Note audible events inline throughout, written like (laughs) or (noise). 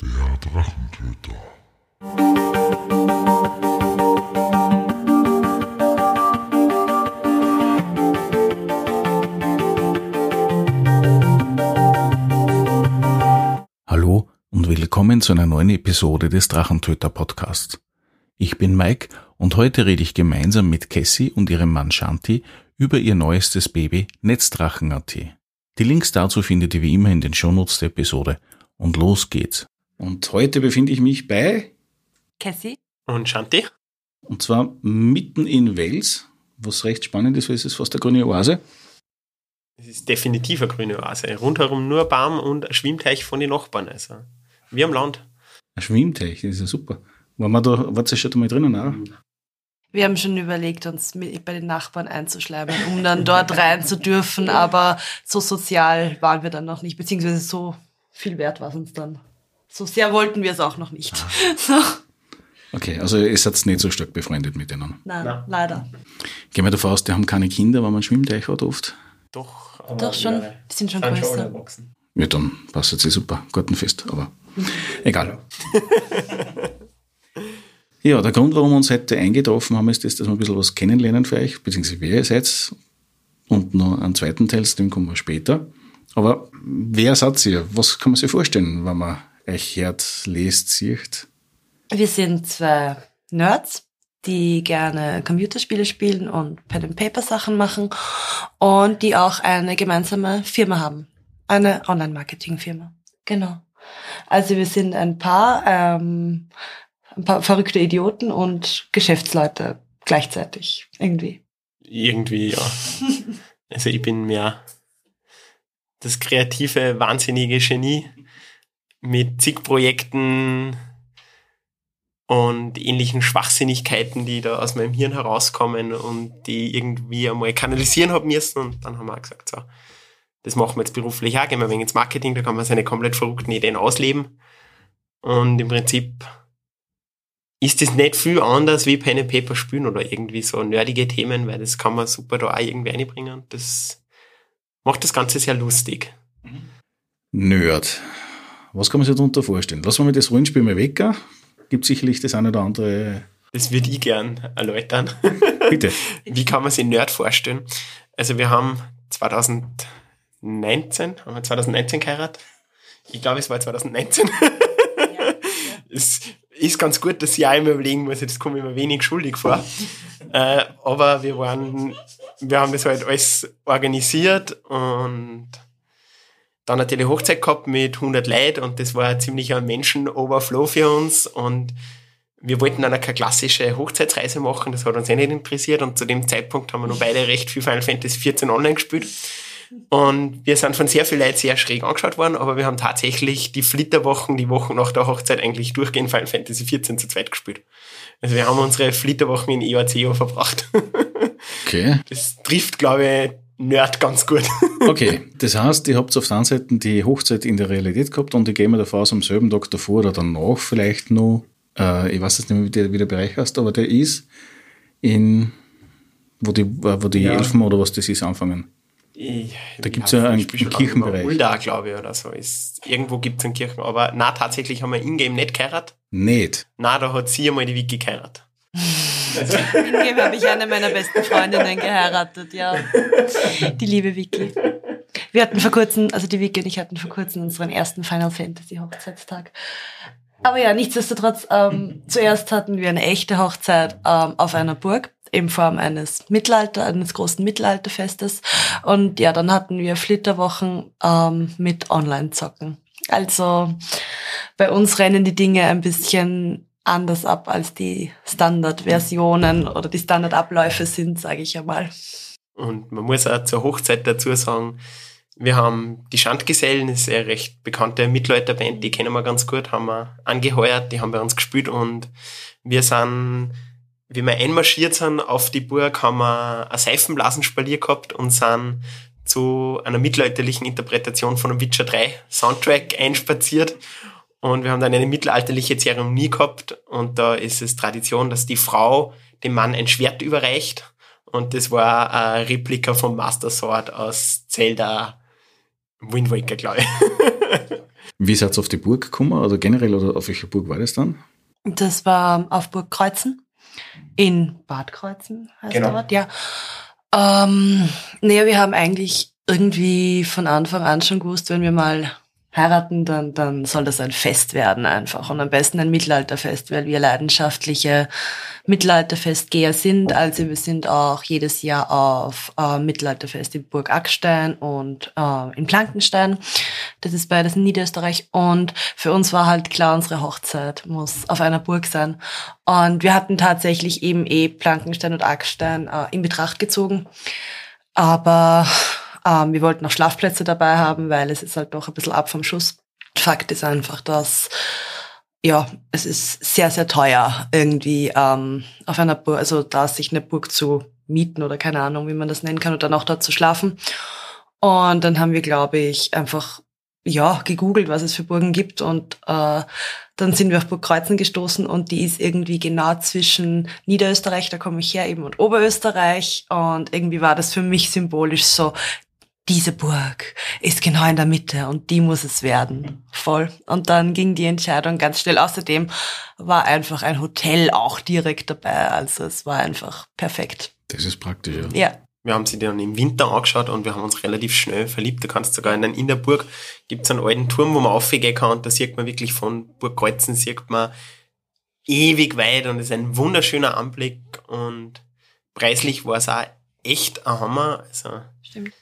Der Drachentöter. Hallo und willkommen zu einer neuen Episode des Drachentöter Podcasts. Ich bin Mike und heute rede ich gemeinsam mit Cassie und ihrem Mann Shanti über ihr neuestes Baby Netzdrachen.at. Die Links dazu findet ihr wie immer in den Shownotes der Episode. Und los geht's. Und heute befinde ich mich bei, Cassie? Und Shanti? und zwar mitten in Wales, was recht spannend ist, weil es ist fast eine grüne Oase. Es ist definitiv eine grüne Oase. Rundherum nur Baum und ein Schwimmteich von den Nachbarn. Also, wie am Land. Ein Schwimmteich, das ist ja super. Waren wir da, wart ihr schon einmal drinnen auch? Wir haben schon überlegt, uns mit, bei den Nachbarn einzuschleimen, um dann dort rein zu dürfen, aber so sozial waren wir dann noch nicht, beziehungsweise so viel wert war es uns dann. So sehr wollten wir es auch noch nicht. (laughs) So. Okay, also ihr seid nicht so stark befreundet mit denen. Nein, Nein. leider. Gehen wir davon aus, die haben keine Kinder, weil man einen Schwimmteich hat oft. Doch, aber Doch schon, die sind schon Sind größer. erwachsen. Ja, dann passt es eh super. Gartenfest, aber (laughs) egal. Ja, der Grund, warum wir uns heute eingetroffen haben, ist das, dass wir ein bisschen was kennenlernen für euch, beziehungsweise wer ihr seid. Und noch einen zweiten Teil, zu dem kommen wir später. Aber wer seid ihr? Was kann man sich vorstellen, wenn man euch hört, lest, sieht? Wir sind zwei Nerds, die gerne Computerspiele spielen und Pen-and-Paper-Sachen machen und die auch eine gemeinsame Firma haben. Eine Online-Marketing-Firma. Genau. Also wir sind ein paar, ähm, ein paar verrückte Idioten und Geschäftsleute gleichzeitig. Irgendwie. Irgendwie, ja. (laughs) Also ich bin mehr das kreative, wahnsinnige Genie mit zig Projekten und ähnlichen Schwachsinnigkeiten, die da aus meinem Hirn herauskommen und die irgendwie einmal kanalisieren haben müssen. Und dann haben wir auch gesagt, so, das machen wir jetzt beruflich auch, gehen wir ein wenig ins Marketing, da kann man seine komplett verrückten Ideen ausleben. Und im Prinzip ist das nicht viel anders wie Pen and Paper spielen oder irgendwie so nerdige Themen, weil das kann man super da auch irgendwie einbringen. Das macht das Ganze sehr lustig. Nerd. Was kann man sich darunter vorstellen? Lassen wir mal das Rollenspiel mal weg. Gibt sicherlich das eine oder andere. Das würde ich gern erläutern. (laughs) Bitte. Wie kann man sich Nerd vorstellen? Also wir haben 2019, haben wir 2019 geheiratet? Ich glaube, es war 2019. es ist ganz gut, dass ich auch immer überlegen muss, das kommt mir immer wenig schuldig vor. äh, aber wir waren, wir haben das halt alles organisiert und dann natürlich Hochzeit gehabt mit 100 Leuten und das war ein ziemlicher Menschen-Overflow für uns und wir wollten dann auch keine klassische Hochzeitsreise machen, das hat uns eh nicht interessiert und zu dem Zeitpunkt haben wir noch beide recht viel Final Fantasy 14 online gespielt. Und wir sind von sehr vielen Leuten sehr schräg angeschaut worden, aber wir haben tatsächlich die Flitterwochen, die Wochen nach der Hochzeit eigentlich durchgehend Final Fantasy 14 zu zweit gespielt. Also wir haben unsere Flitterwochen in EOCO verbracht. Okay. Das trifft, glaube ich, Nerd ganz gut. (laughs) Okay, das heißt, ihr habt auf der einen Seite die Hochzeit in der Realität gehabt und ich gehe mal davon aus, am selben Tag davor oder danach vielleicht noch, äh, ich weiß jetzt nicht mehr, wie der, wie der Bereich heißt, aber der ist in, wo die, äh, wo die Ja. Elfen oder was das ist, anfangen. Ich, Da gibt's ja einen- einen Kirchenbereich. Ulda, glaube ich, oder so. Ist, irgendwo gibt's einen Kirchen. Aber na, tatsächlich haben wir in-game nicht geheiratet. Nicht. Na, da hat sie einmal die Wiki geheiratet. (laughs) In-game habe ich eine meiner besten Freundinnen geheiratet, ja. Die liebe Vicky. Wir hatten vor kurzem, also die Vicky und ich hatten vor kurzem unseren ersten Final Fantasy Hochzeitstag. Aber ja, nichtsdestotrotz, ähm, zuerst hatten wir eine echte Hochzeit ähm, auf einer Burg in Form eines Mittelalter, eines großen Mittelalterfestes. Und ja, dann hatten wir Flitterwochen ähm, mit Online-Zocken. Also bei uns rennen die Dinge ein bisschen anders ab, als die Standardversionen oder die Standardabläufe sind, sage ich einmal. Und man muss auch zur Hochzeit dazu sagen, wir haben die Schandgesellen, das ist eine recht bekannte Mittelalterband, die kennen wir ganz gut, haben wir angeheuert, die haben bei uns gespielt und wir sind, wie wir einmarschiert sind auf die Burg, haben wir ein Seifenblasenspalier gehabt und sind zu einer mittelalterlichen Interpretation von einem Witcher 3 Soundtrack einspaziert. Und wir haben dann eine mittelalterliche Zeremonie gehabt und da ist es Tradition, dass die Frau dem Mann ein Schwert überreicht. Und das war ein Replika vom Master Sword aus Zelda Wind Waker, glaube ich. (laughs) Wie seid ihr auf die Burg gekommen? Oder generell, oder auf welcher Burg war das dann? Das war auf Burg Kreuzen. In Bad Kreuzen heißt Genau. der Ort, ja. Ähm, naja, wir haben eigentlich irgendwie von Anfang an schon gewusst, wenn wir mal heiraten, dann, dann soll das ein Fest werden einfach. Und am besten ein Mittelalterfest, weil wir leidenschaftliche Mittelalterfestgeher sind. Also wir sind auch jedes Jahr auf äh, Mittelalterfest in Burg Ackstein und äh, in Plankenstein. Das ist beides in Niederösterreich. Und für uns war halt klar, unsere Hochzeit muss auf einer Burg sein. Und wir hatten tatsächlich eben eh Plankenstein und Ackstein äh, in Betracht gezogen. Aber ähm, wir wollten auch Schlafplätze dabei haben, weil es ist halt doch ein bisschen ab vom Schuss. Fakt ist einfach, dass ja, es ist sehr, sehr teuer, irgendwie ähm, auf einer Burg, also da sich eine Burg zu mieten oder keine Ahnung, wie man das nennen kann, und dann auch dort zu schlafen. Und dann haben wir, glaube ich, einfach ja gegoogelt, was es für Burgen gibt und äh, dann sind wir auf Burg Kreuzen gestoßen und die ist irgendwie genau zwischen Niederösterreich, da komme ich her eben, und Oberösterreich und irgendwie war das für mich symbolisch so, diese Burg ist genau in der Mitte und die muss es werden. Voll. Und dann ging die Entscheidung ganz schnell. Außerdem war einfach ein Hotel auch direkt dabei. Also es war einfach perfekt. Das ist praktisch, ja. Ja. Wir haben sie dann im Winter angeschaut und wir haben uns relativ schnell verliebt. Du kannst sogar in, den- in der Burg gibt's einen alten Turm, wo man aufgehen kann und da sieht man wirklich von Burg Kreuzen sieht man ewig weit und es ist ein wunderschöner Anblick und preislich war es auch echt ein Hammer. Also Stimmt.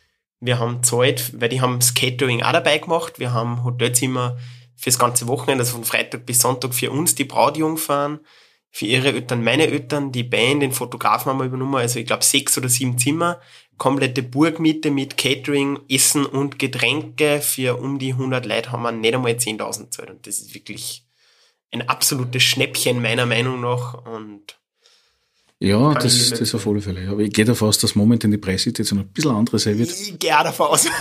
Wir haben Zeit, weil die haben das Catering auch dabei gemacht. Wir haben Hotelzimmer fürs ganze Wochenende, also von Freitag bis Sonntag für uns, die Brautjungfern, für ihre Eltern, meine Eltern, die Band, den Fotografen haben wir übernommen, also ich glaube sechs oder sieben Zimmer, komplette Burgmiete mit Catering, Essen und Getränke. Für um die 100 Leute haben wir nicht einmal 10.000 gezahlt. Und das ist wirklich ein absolutes Schnäppchen meiner Meinung nach. Und Ja, Kann das, das auf alle Fälle. Aber ich gehe davon aus, dass momentan die Preissituation ein bisschen andere sein wird. ich gehe auch davon aus. (laughs)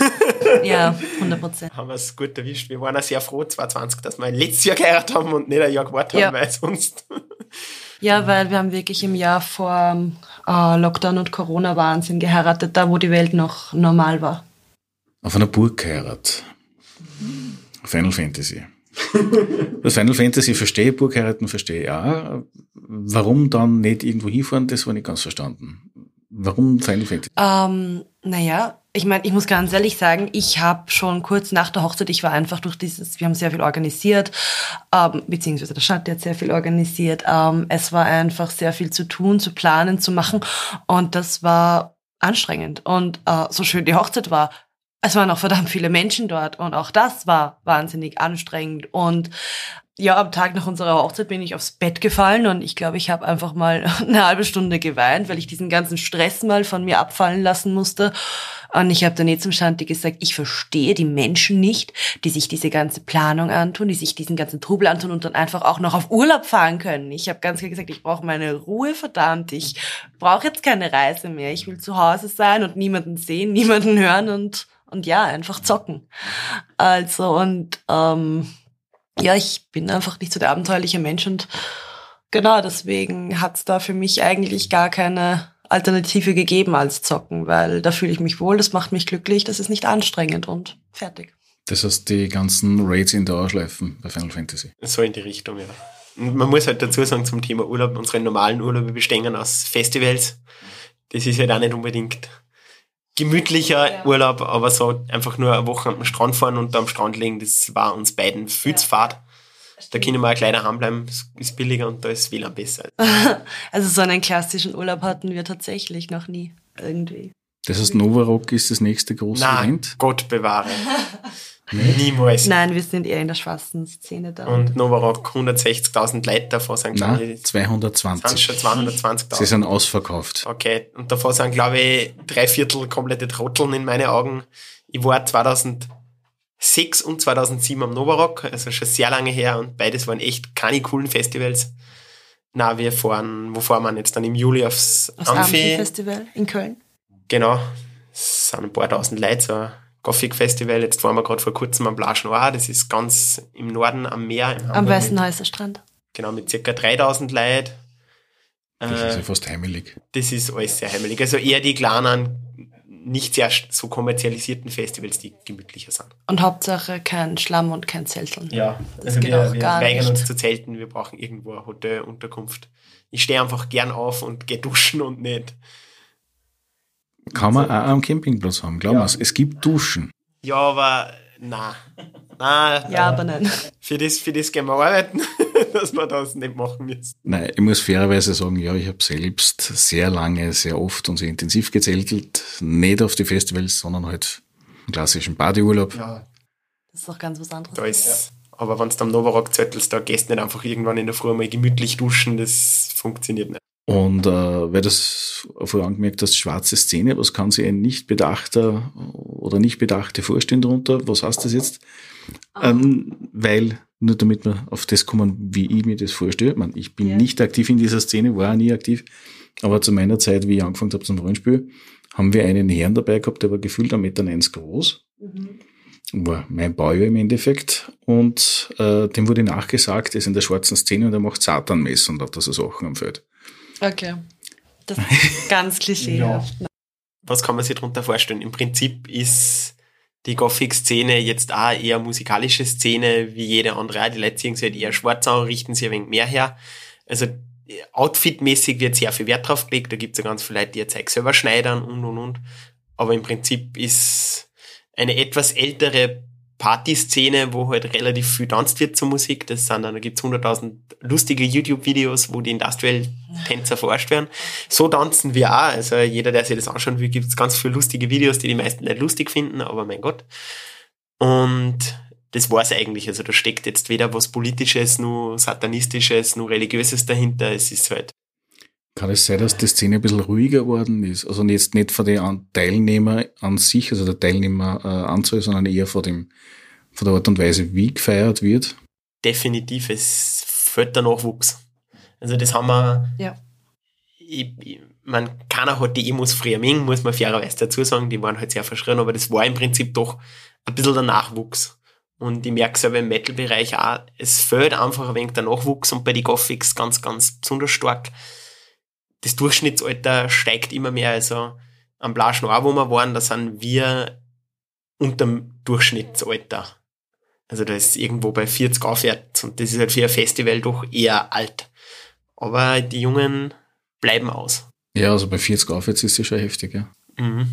Ja, (laughs) 100 Prozent. haben wir es gut erwischt. Wir waren auch sehr froh, 2020, dass wir letztes Jahr geheiratet haben und nicht ein Jahr gewartet Ja. haben, weil sonst. (laughs) Ja, weil wir haben wirklich im Jahr vor äh, Lockdown und Corona-Wahnsinn geheiratet, da wo die Welt noch normal war. Auf einer Burg geheiratet. Final Fantasy. (laughs) Das Final Fantasy verstehe Burgheiraten verstehe ich auch. Warum dann nicht irgendwo hinfahren, das war nicht ganz verstanden. Warum Final Fantasy? Ähm, naja, ich meine, ich muss ganz ehrlich sagen, ich habe schon kurz nach der Hochzeit, ich war einfach durch dieses, wir haben sehr viel organisiert, ähm, beziehungsweise der Schatten hat sehr viel organisiert. Ähm, es war einfach sehr viel zu tun, zu planen, zu machen und das war anstrengend. Und äh, so schön die Hochzeit war, es waren auch verdammt viele Menschen dort und auch das war wahnsinnig anstrengend. Und ja, am Tag nach unserer Hochzeit bin ich aufs Bett gefallen und ich glaube, ich habe einfach mal (laughs) eine halbe Stunde geweint, weil ich diesen ganzen Stress mal von mir abfallen lassen musste. Und ich habe dann eh zum Shanti gesagt, ich verstehe die Menschen nicht, die sich diese ganze Planung antun, die sich diesen ganzen Trubel antun und dann einfach auch noch auf Urlaub fahren können. Ich habe ganz klar gesagt, ich brauche meine Ruhe, verdammt. Ich brauche jetzt keine Reise mehr. Ich will zu Hause sein und niemanden sehen, (laughs) niemanden hören und, und ja, einfach zocken. Also und ähm, ja, ich bin einfach nicht so der abenteuerliche Mensch und genau deswegen hat's da für mich eigentlich gar keine Alternative gegeben als Zocken, weil da fühle ich mich wohl, das macht mich glücklich, das ist nicht anstrengend und fertig. Das heißt, die ganzen Raids in Dauerschleifen bei Final Fantasy. So in die Richtung, ja. Und man muss halt dazu sagen zum Thema Urlaub, unsere normalen Urlaube bestehen aus Festivals. Das ist halt auch nicht unbedingt gemütlicher Ja. Urlaub, aber so einfach nur eine Woche am Strand fahren und da am Strand liegen, das war uns beiden viel zu fad. Da können wir auch gleich daheim bleiben, ist billiger und da ist WLAN besser. (laughs) Also so einen klassischen Urlaub hatten wir tatsächlich noch nie irgendwie. Das heißt, Novarock ist das nächste große Nein, Event. Gott bewahre. (laughs) Niemals. Nein, wir sind eher in der schwarzen Szene da. Und Novarock 160.000 Leute davon sind, glaube ich, sind schon 220. 220.000. Sie sind ausverkauft. Okay, und davon sind, glaube ich, drei Viertel komplette Trotteln in meinen Augen. Ich war 2006 und 2007 am Novarock, also schon sehr lange her und beides waren echt keine coolen Festivals. Na, wir fahren, wo fahren wir jetzt dann im Juli aufs das Amphi? Amphi-Festival in Köln. Genau, es sind ein paar tausend Leute, so ein Gothic-Festival. Jetzt waren wir gerade vor kurzem am Noir, das ist ganz im Norden am Meer. Am Hamburg Weißen mit, Häuser Strand. Genau, mit circa 3000 Leuten. Das ist Äh, ja fast heimelig. das ist alles sehr heimelig. Also eher die kleinen nicht sehr so kommerzialisierten Festivals, die gemütlicher sind. Und Hauptsache kein Schlamm und kein Zelteln. Ja, Das also geht wir, auch wir gar weigern nicht. uns zu zelten, wir brauchen irgendwo eine Hotelunterkunft. Ich stehe einfach gern auf und gehe duschen und nicht. Kann man auch am Campingplatz haben, glaub Ja. mir's. Es gibt Duschen. Ja, aber na. Na, Ja, aber nein. für das, für das gehen wir arbeiten, (laughs) dass wir das nicht machen müssen. Nein, ich muss fairerweise sagen, ja, ich habe selbst sehr lange, sehr oft und sehr intensiv gezeltelt. Nicht auf die Festivals, sondern halt einen klassischen Partyurlaub. Ja. Das ist doch ganz was anderes. Da ist, aber wenn du am Novarock zettelst, da gehst du nicht einfach irgendwann in der Früh mal gemütlich duschen, das funktioniert nicht. Und äh, weil das vorher angemerkt hast, schwarze Szene, was kann sich ein nicht bedachter oder nicht bedachte vorstellen darunter? Was heißt das jetzt? Ähm, weil, nur damit wir auf das kommen, wie ich mir das vorstelle, ich, meine, ich bin Ja. nicht aktiv in dieser Szene, war auch nie aktiv, aber zu meiner Zeit, wie ich angefangen habe zum Rollenspiel, haben wir einen Herrn dabei gehabt, der war gefühlt 1,90 Meter groß, Mhm. war mein Baujahr im Endeffekt und äh, dem wurde nachgesagt, er ist in der schwarzen Szene und er macht Satanmess und lauter so Sachen am Feld. Okay. Das (laughs) ist ganz klischeehaft. Was kann man sich darunter vorstellen? Im Prinzip ist die Gothic-Szene jetzt auch eher musikalische Szene wie jede andere. Die Leute ziehen sich halt eher schwarz an, richten sich ein wenig mehr her. Also outfitmäßig wird sehr viel Wert drauf gelegt. Da gibt es ja ganz viele Leute, die ihr Zeug selber schneidern und und und. Aber im Prinzip ist eine etwas ältere Partyszene, wo halt relativ viel tanzt wird zur Musik. Das sind dann, da gibt's 100.000 lustige YouTube-Videos, wo die Industrial-Tänzer verarscht werden. So tanzen wir auch. Also jeder, der sich das anschauen will, gibt's ganz viele lustige Videos, die die meisten nicht lustig finden, aber mein Gott. Und das war's eigentlich. Also da steckt jetzt weder was Politisches, nur Satanistisches, nur Religiöses dahinter. Es ist halt Kann es sein, dass die Szene ein bisschen ruhiger geworden ist? Also jetzt nicht von den An- Teilnehmer an sich, also der Teilnehmeranzahl, sondern eher von dem, von der Art und Weise, wie gefeiert wird. definitiv, es fehlt der Nachwuchs. Also das haben wir, Ja. ich, ich, man, keiner hat die Emos früher mengen, muss man fairerweise dazu sagen, die waren halt sehr verschrien, aber das war im Prinzip doch ein bisschen der Nachwuchs. Und ich merke selber im Metal-Bereich auch, es fehlt einfach ein wenig der Nachwuchs und bei den Gothics ganz, ganz besonders stark. Das Durchschnittsalter steigt immer mehr, also am Noir, wo wir waren, da sind wir unterm Durchschnittsalter. Also da ist irgendwo bei 40 aufwärts und das ist halt für ein Festival doch eher alt. Aber die Jungen bleiben aus. Ja, also bei 40 aufwärts ist es schon heftig, ja. Mhm.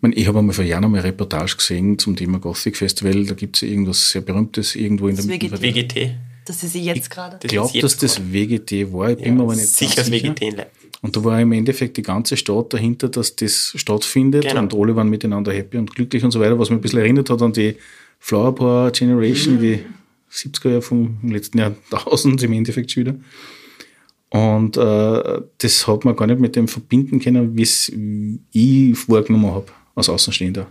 Ich, ich habe einmal vor Jahren einmal eine Reportage gesehen zum Thema Gothic Festival. Da gibt es irgendwas sehr Berühmtes irgendwo in der Das Mitte. WGT. WGT. Das ist sie jetzt gerade. Ich glaube, dass das WGT war, ich bin mir aber nicht sicher ganz das WGT in Leipzig. Und da war im Endeffekt die ganze Stadt dahinter, dass das stattfindet Genau. und alle waren miteinander happy und glücklich und so weiter, was mich ein bisschen erinnert hat an die Flower Power Generation, Mhm. die 70er Jahre vom letzten Jahrtausend (laughs) im Endeffekt schon wieder. Und äh, das hat man gar nicht mit dem verbinden können, wie es ich wahrgenommen habe, als Außenstehender.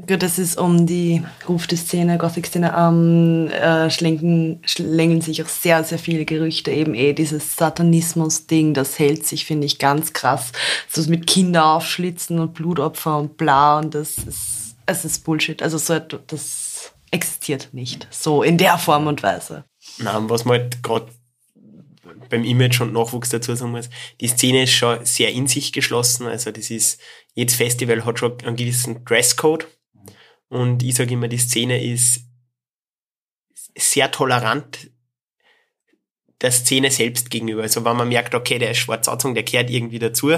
Das ist um die Ruf die Szene, Gothic-Szene, ähm, äh, schlenken, schlängeln sich auch sehr, sehr viele Gerüchte. Eben eh dieses Satanismus-Ding, das hält sich, finde ich, ganz krass. So mit Kinder aufschlitzen und Blutopfer und bla und das ist, es ist Bullshit. Also so, das existiert nicht. So in der Form und Weise. Nein, was man halt gerade beim Image und Nachwuchs dazu sagen muss, die Szene ist schon sehr in sich geschlossen. Also das ist, jedes Festival hat schon einen gewissen Dresscode. Und ich sage immer, die Szene ist sehr tolerant der Szene selbst gegenüber. Also wenn man merkt, okay, der ist schwarz angezogen, der gehört irgendwie dazu,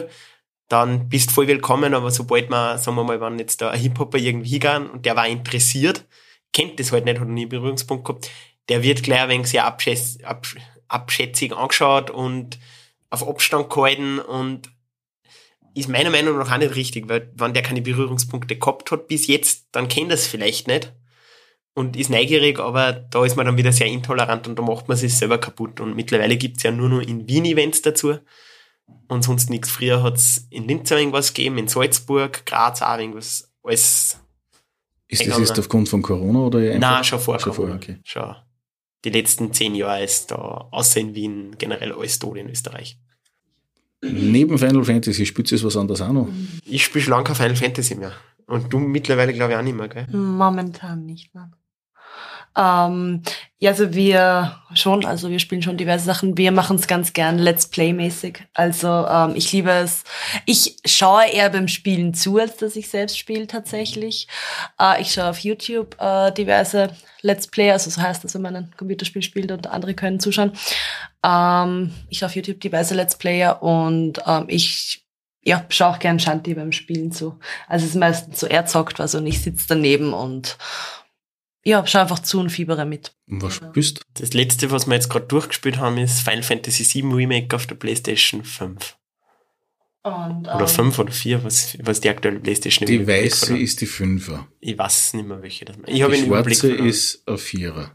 dann bist voll willkommen, aber sobald man, sagen wir mal, wenn jetzt da ein Hip-Hopper irgendwie hingegangen und der war interessiert, kennt das halt nicht, hat noch nie einen Berührungspunkt gehabt, der wird gleich ein wenig sehr abschätz, absch, abschätzig angeschaut und auf Abstand gehalten und ist meiner Meinung nach auch nicht richtig, weil wenn der keine Berührungspunkte gehabt hat bis jetzt, dann kennt er es vielleicht nicht und ist neugierig, aber da ist man dann wieder sehr intolerant und da macht man sich selber kaputt. Und mittlerweile gibt's ja nur noch in Wien Events dazu und sonst nichts. Früher hat's in Linz irgendwas gegeben, in Salzburg, Graz auch irgendwas, alles Ist das jetzt aufgrund von Corona oder einfach? Nein, schon vor Schon Corona. vorher, okay. Schon. Die letzten zehn Jahre ist da, außer in Wien, generell alles tot in Österreich. Neben Final Fantasy spielt es was anderes auch noch. Ich spiele schon lange kein Final Fantasy mehr. Und du mittlerweile glaube ich auch nicht mehr, gell? Momentan nicht, nein. Ähm, ja, also wir schon, also wir spielen schon diverse Sachen. Wir machen es ganz gern Let's Play-mäßig. Also ähm, ich liebe es. Ich schaue eher beim Spielen zu, als dass ich selbst spiele tatsächlich. Äh, ich schaue auf YouTube äh, diverse Let's Play, also so heißt das, wenn man ein Computerspiel spielt und andere können zuschauen. Ähm, ich auf YouTube diverse Let's Player und ähm, ich ja, schaue auch gern Shanti beim Spielen zu. Also es ist meistens so, er zockt was und ich sitze daneben und ja, schau einfach zu und fiebere mit. Was spielst du? Das letzte, was wir jetzt gerade durchgespielt haben, ist Final Fantasy VII Remake auf der PlayStation 5. Und, Oder ähm, 5 oder 4, was, was die aktuelle PlayStation im Die weiße hat. ist die Fünfer. Ich weiß nicht mehr, welche das Ich habe Die Überblick schwarze ist ein Vierer.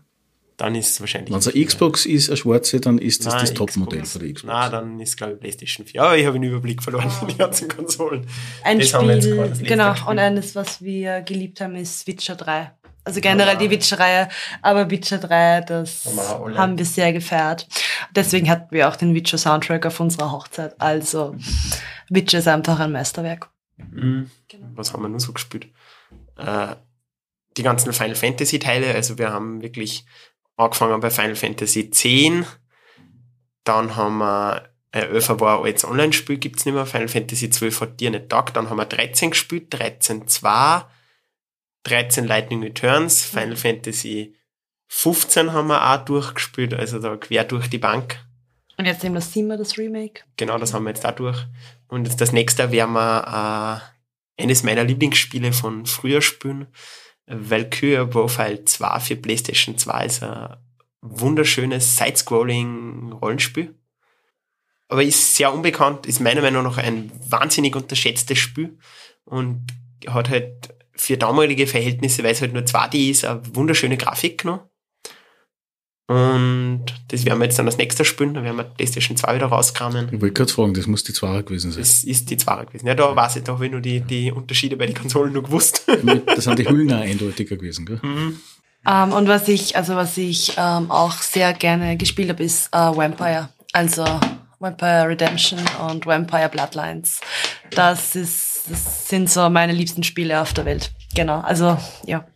Dann ist es wahrscheinlich. Wenn es eine Xbox ist, eine schwarze, dann ist das Nein, das Topmodell von der Xbox. Nein, dann ist glaube ich PlayStation 4. Aber ich habe den Überblick verloren (laughs) von den ganzen Konsolen. ein Das haben wir jetzt Spiel, genau, und eines, was wir geliebt haben, ist Witcher 3. Also generell die Witcher-Reihe, aber Witcher 3, das Haben wir haben sehr gefeiert. Deswegen hatten wir auch den Witcher-Soundtrack auf unserer Hochzeit. Also Witcher ist einfach ein Meisterwerk. Mhm. Genau. Was haben wir nur so gespielt? Äh, die ganzen Final Fantasy Teile, also wir haben wirklich angefangen bei Final Fantasy X, dann haben wir äh, 11 war ein altes Online-Spiel, gibt's nicht mehr, Final Fantasy 12 hat dir nicht taugt, dann haben wir 13 gespielt, 13 2, 13 Lightning Returns, Final Fantasy 15 haben wir auch durchgespielt, also da quer durch die Bank. Und jetzt eben das Thema, das Remake. Genau, das haben wir jetzt da durch. Und jetzt das nächste werden wir äh, eines meiner Lieblingsspiele von früher spielen. Valkyria Profile 2 für PlayStation 2 ist ein wunderschönes Side-Scrolling-Rollenspiel. Aber ist sehr unbekannt, ist meiner Meinung nach ein wahnsinnig unterschätztes Spiel und hat halt für damalige Verhältnisse, weil es halt nur 2D ist, eine wunderschöne Grafik noch. Und das werden wir jetzt dann das nächste spielen, da werden wir PlayStation 2 wieder rauskramen. Ich wollte gerade fragen, das muss die Zweier gewesen sein. Das ist die Zweier gewesen. Ja, da weiß ich, da habe ich nur die, die Unterschiede bei den Konsolen nur gewusst. (laughs) Da sind die Hüllen auch eindeutiger gewesen, gell? Mhm. Ähm, und was ich, also was ich ähm, auch sehr gerne gespielt habe, ist äh, Vampire. Also Vampire Redemption und Vampire Bloodlines. Das ist, das sind so meine liebsten Spiele auf der Welt. Genau. Also ja,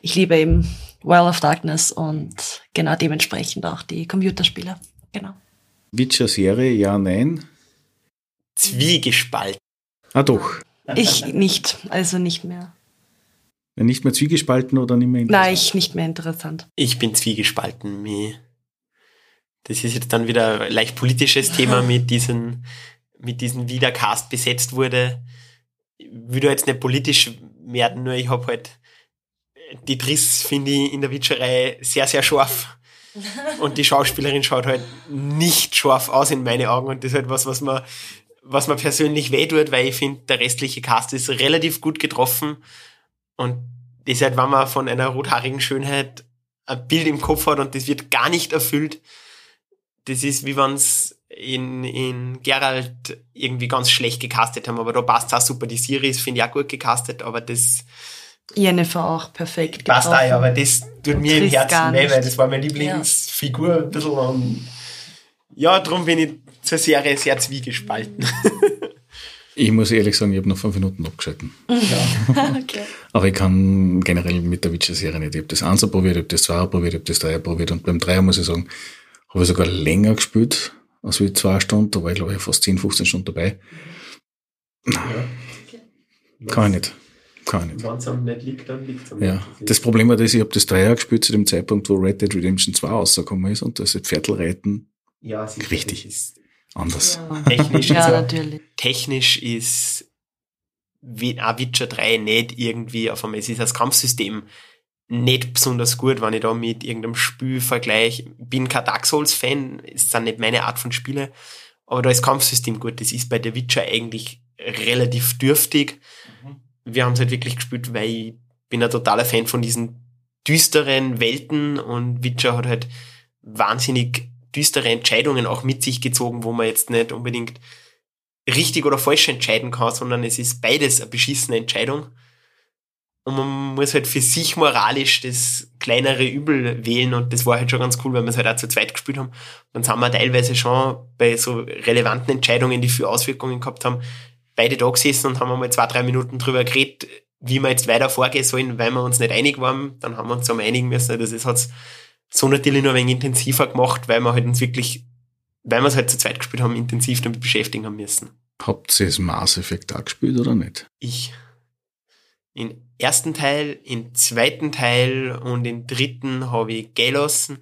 ich liebe eben Well of Darkness und genau dementsprechend auch die Computerspiele. Genau. Witcher-Serie, ja, nein. Zwiegespalten. Ah, doch. Ich nicht, also nicht mehr. Nicht mehr zwiegespalten oder nicht mehr interessant? Nein, ich nicht mehr interessant. Ich bin zwiegespalten. Das ist jetzt dann wieder ein leicht politisches Thema (laughs) mit diesen, mit diesen, wie der Cast besetzt wurde. Ich will da jetzt nicht politisch werden, nur ich habe halt die Triss, finde ich, in der Witcherei sehr, sehr scharf. (laughs) Und die Schauspielerin schaut halt nicht scharf aus in meine Augen und das ist halt was, was mir, was mir persönlich wehtut, weil ich finde, der restliche Cast ist relativ gut getroffen und das ist halt, wenn man von einer rothaarigen Schönheit ein Bild im Kopf hat und das wird gar nicht erfüllt, das ist wie wenn's in, in Geralt irgendwie ganz schlecht gecastet haben, aber da passt auch super. Die Series finde ich auch gut gecastet, aber das Jennifer auch perfekt. passt auch, getroffen. ja, aber das tut mir im Herzen weh, weil das war meine Lieblingsfigur ein bisschen und ja, darum bin ich zur Serie sehr zwiegespalten. (laughs) Ich muss ehrlich sagen, ich habe noch fünf Minuten abgeschalten. (laughs) (laughs) okay. Aber ich kann generell mit der Witcher-Serie nicht. Ich habe das Einser probiert, ich habe das Zweier probiert, ich habe das Dreier probiert und beim Dreier muss ich sagen, habe ich sogar länger gespielt, als wie zwei Stunden. Da war ich glaube ich fast 10, 15 Stunden dabei. Kann ich nicht. Kann ich nicht. Wenn es am nicht liegt, dann liegt es Ja, das Problem war das, ich habe das Dreier gespielt zu dem Zeitpunkt, wo Red Dead Redemption 2 rausgekommen ist und das Pferdlreiten ja, Richtig. Ist anders. (laughs) technisch, Ja, ist natürlich. technisch ist wie auch Witcher 3 nicht irgendwie auf einmal, es ist das Kampfsystem nicht besonders gut, wenn ich da mit irgendeinem Spiel vergleiche. Ich bin kein Dark Souls-Fan, ist dann nicht meine Art von Spiele, aber da ist Kampfsystem gut. Das ist bei der Witcher eigentlich relativ dürftig. Wir haben es halt wirklich gespielt, weil ich bin ein totaler Fan von diesen düsteren Welten und Witcher hat halt wahnsinnig düstere Entscheidungen auch mit sich gezogen, wo man jetzt nicht unbedingt richtig oder falsch entscheiden kann, sondern es ist beides eine beschissene Entscheidung. Und man muss halt für sich moralisch das kleinere Übel wählen und das war halt schon ganz cool, weil wir es halt auch zu zweit gespielt haben. Dann sind wir teilweise schon bei so relevanten Entscheidungen, die viel Auswirkungen gehabt haben, beide da gesessen und haben einmal zwei, drei Minuten drüber geredet, wie wir jetzt weiter vorgehen sollen, weil wir uns nicht einig waren, dann haben wir uns zusammen einigen müssen. Das ist hat's so natürlich nur ein wenig intensiver gemacht, weil wir halt uns wirklich, weil wir es halt zu zweit gespielt haben, intensiv damit beschäftigen haben müssen. Habt ihr das Mass Effect auch gespielt oder nicht? Ich. Im ersten Teil, im zweiten Teil und im dritten habe ich gelassen.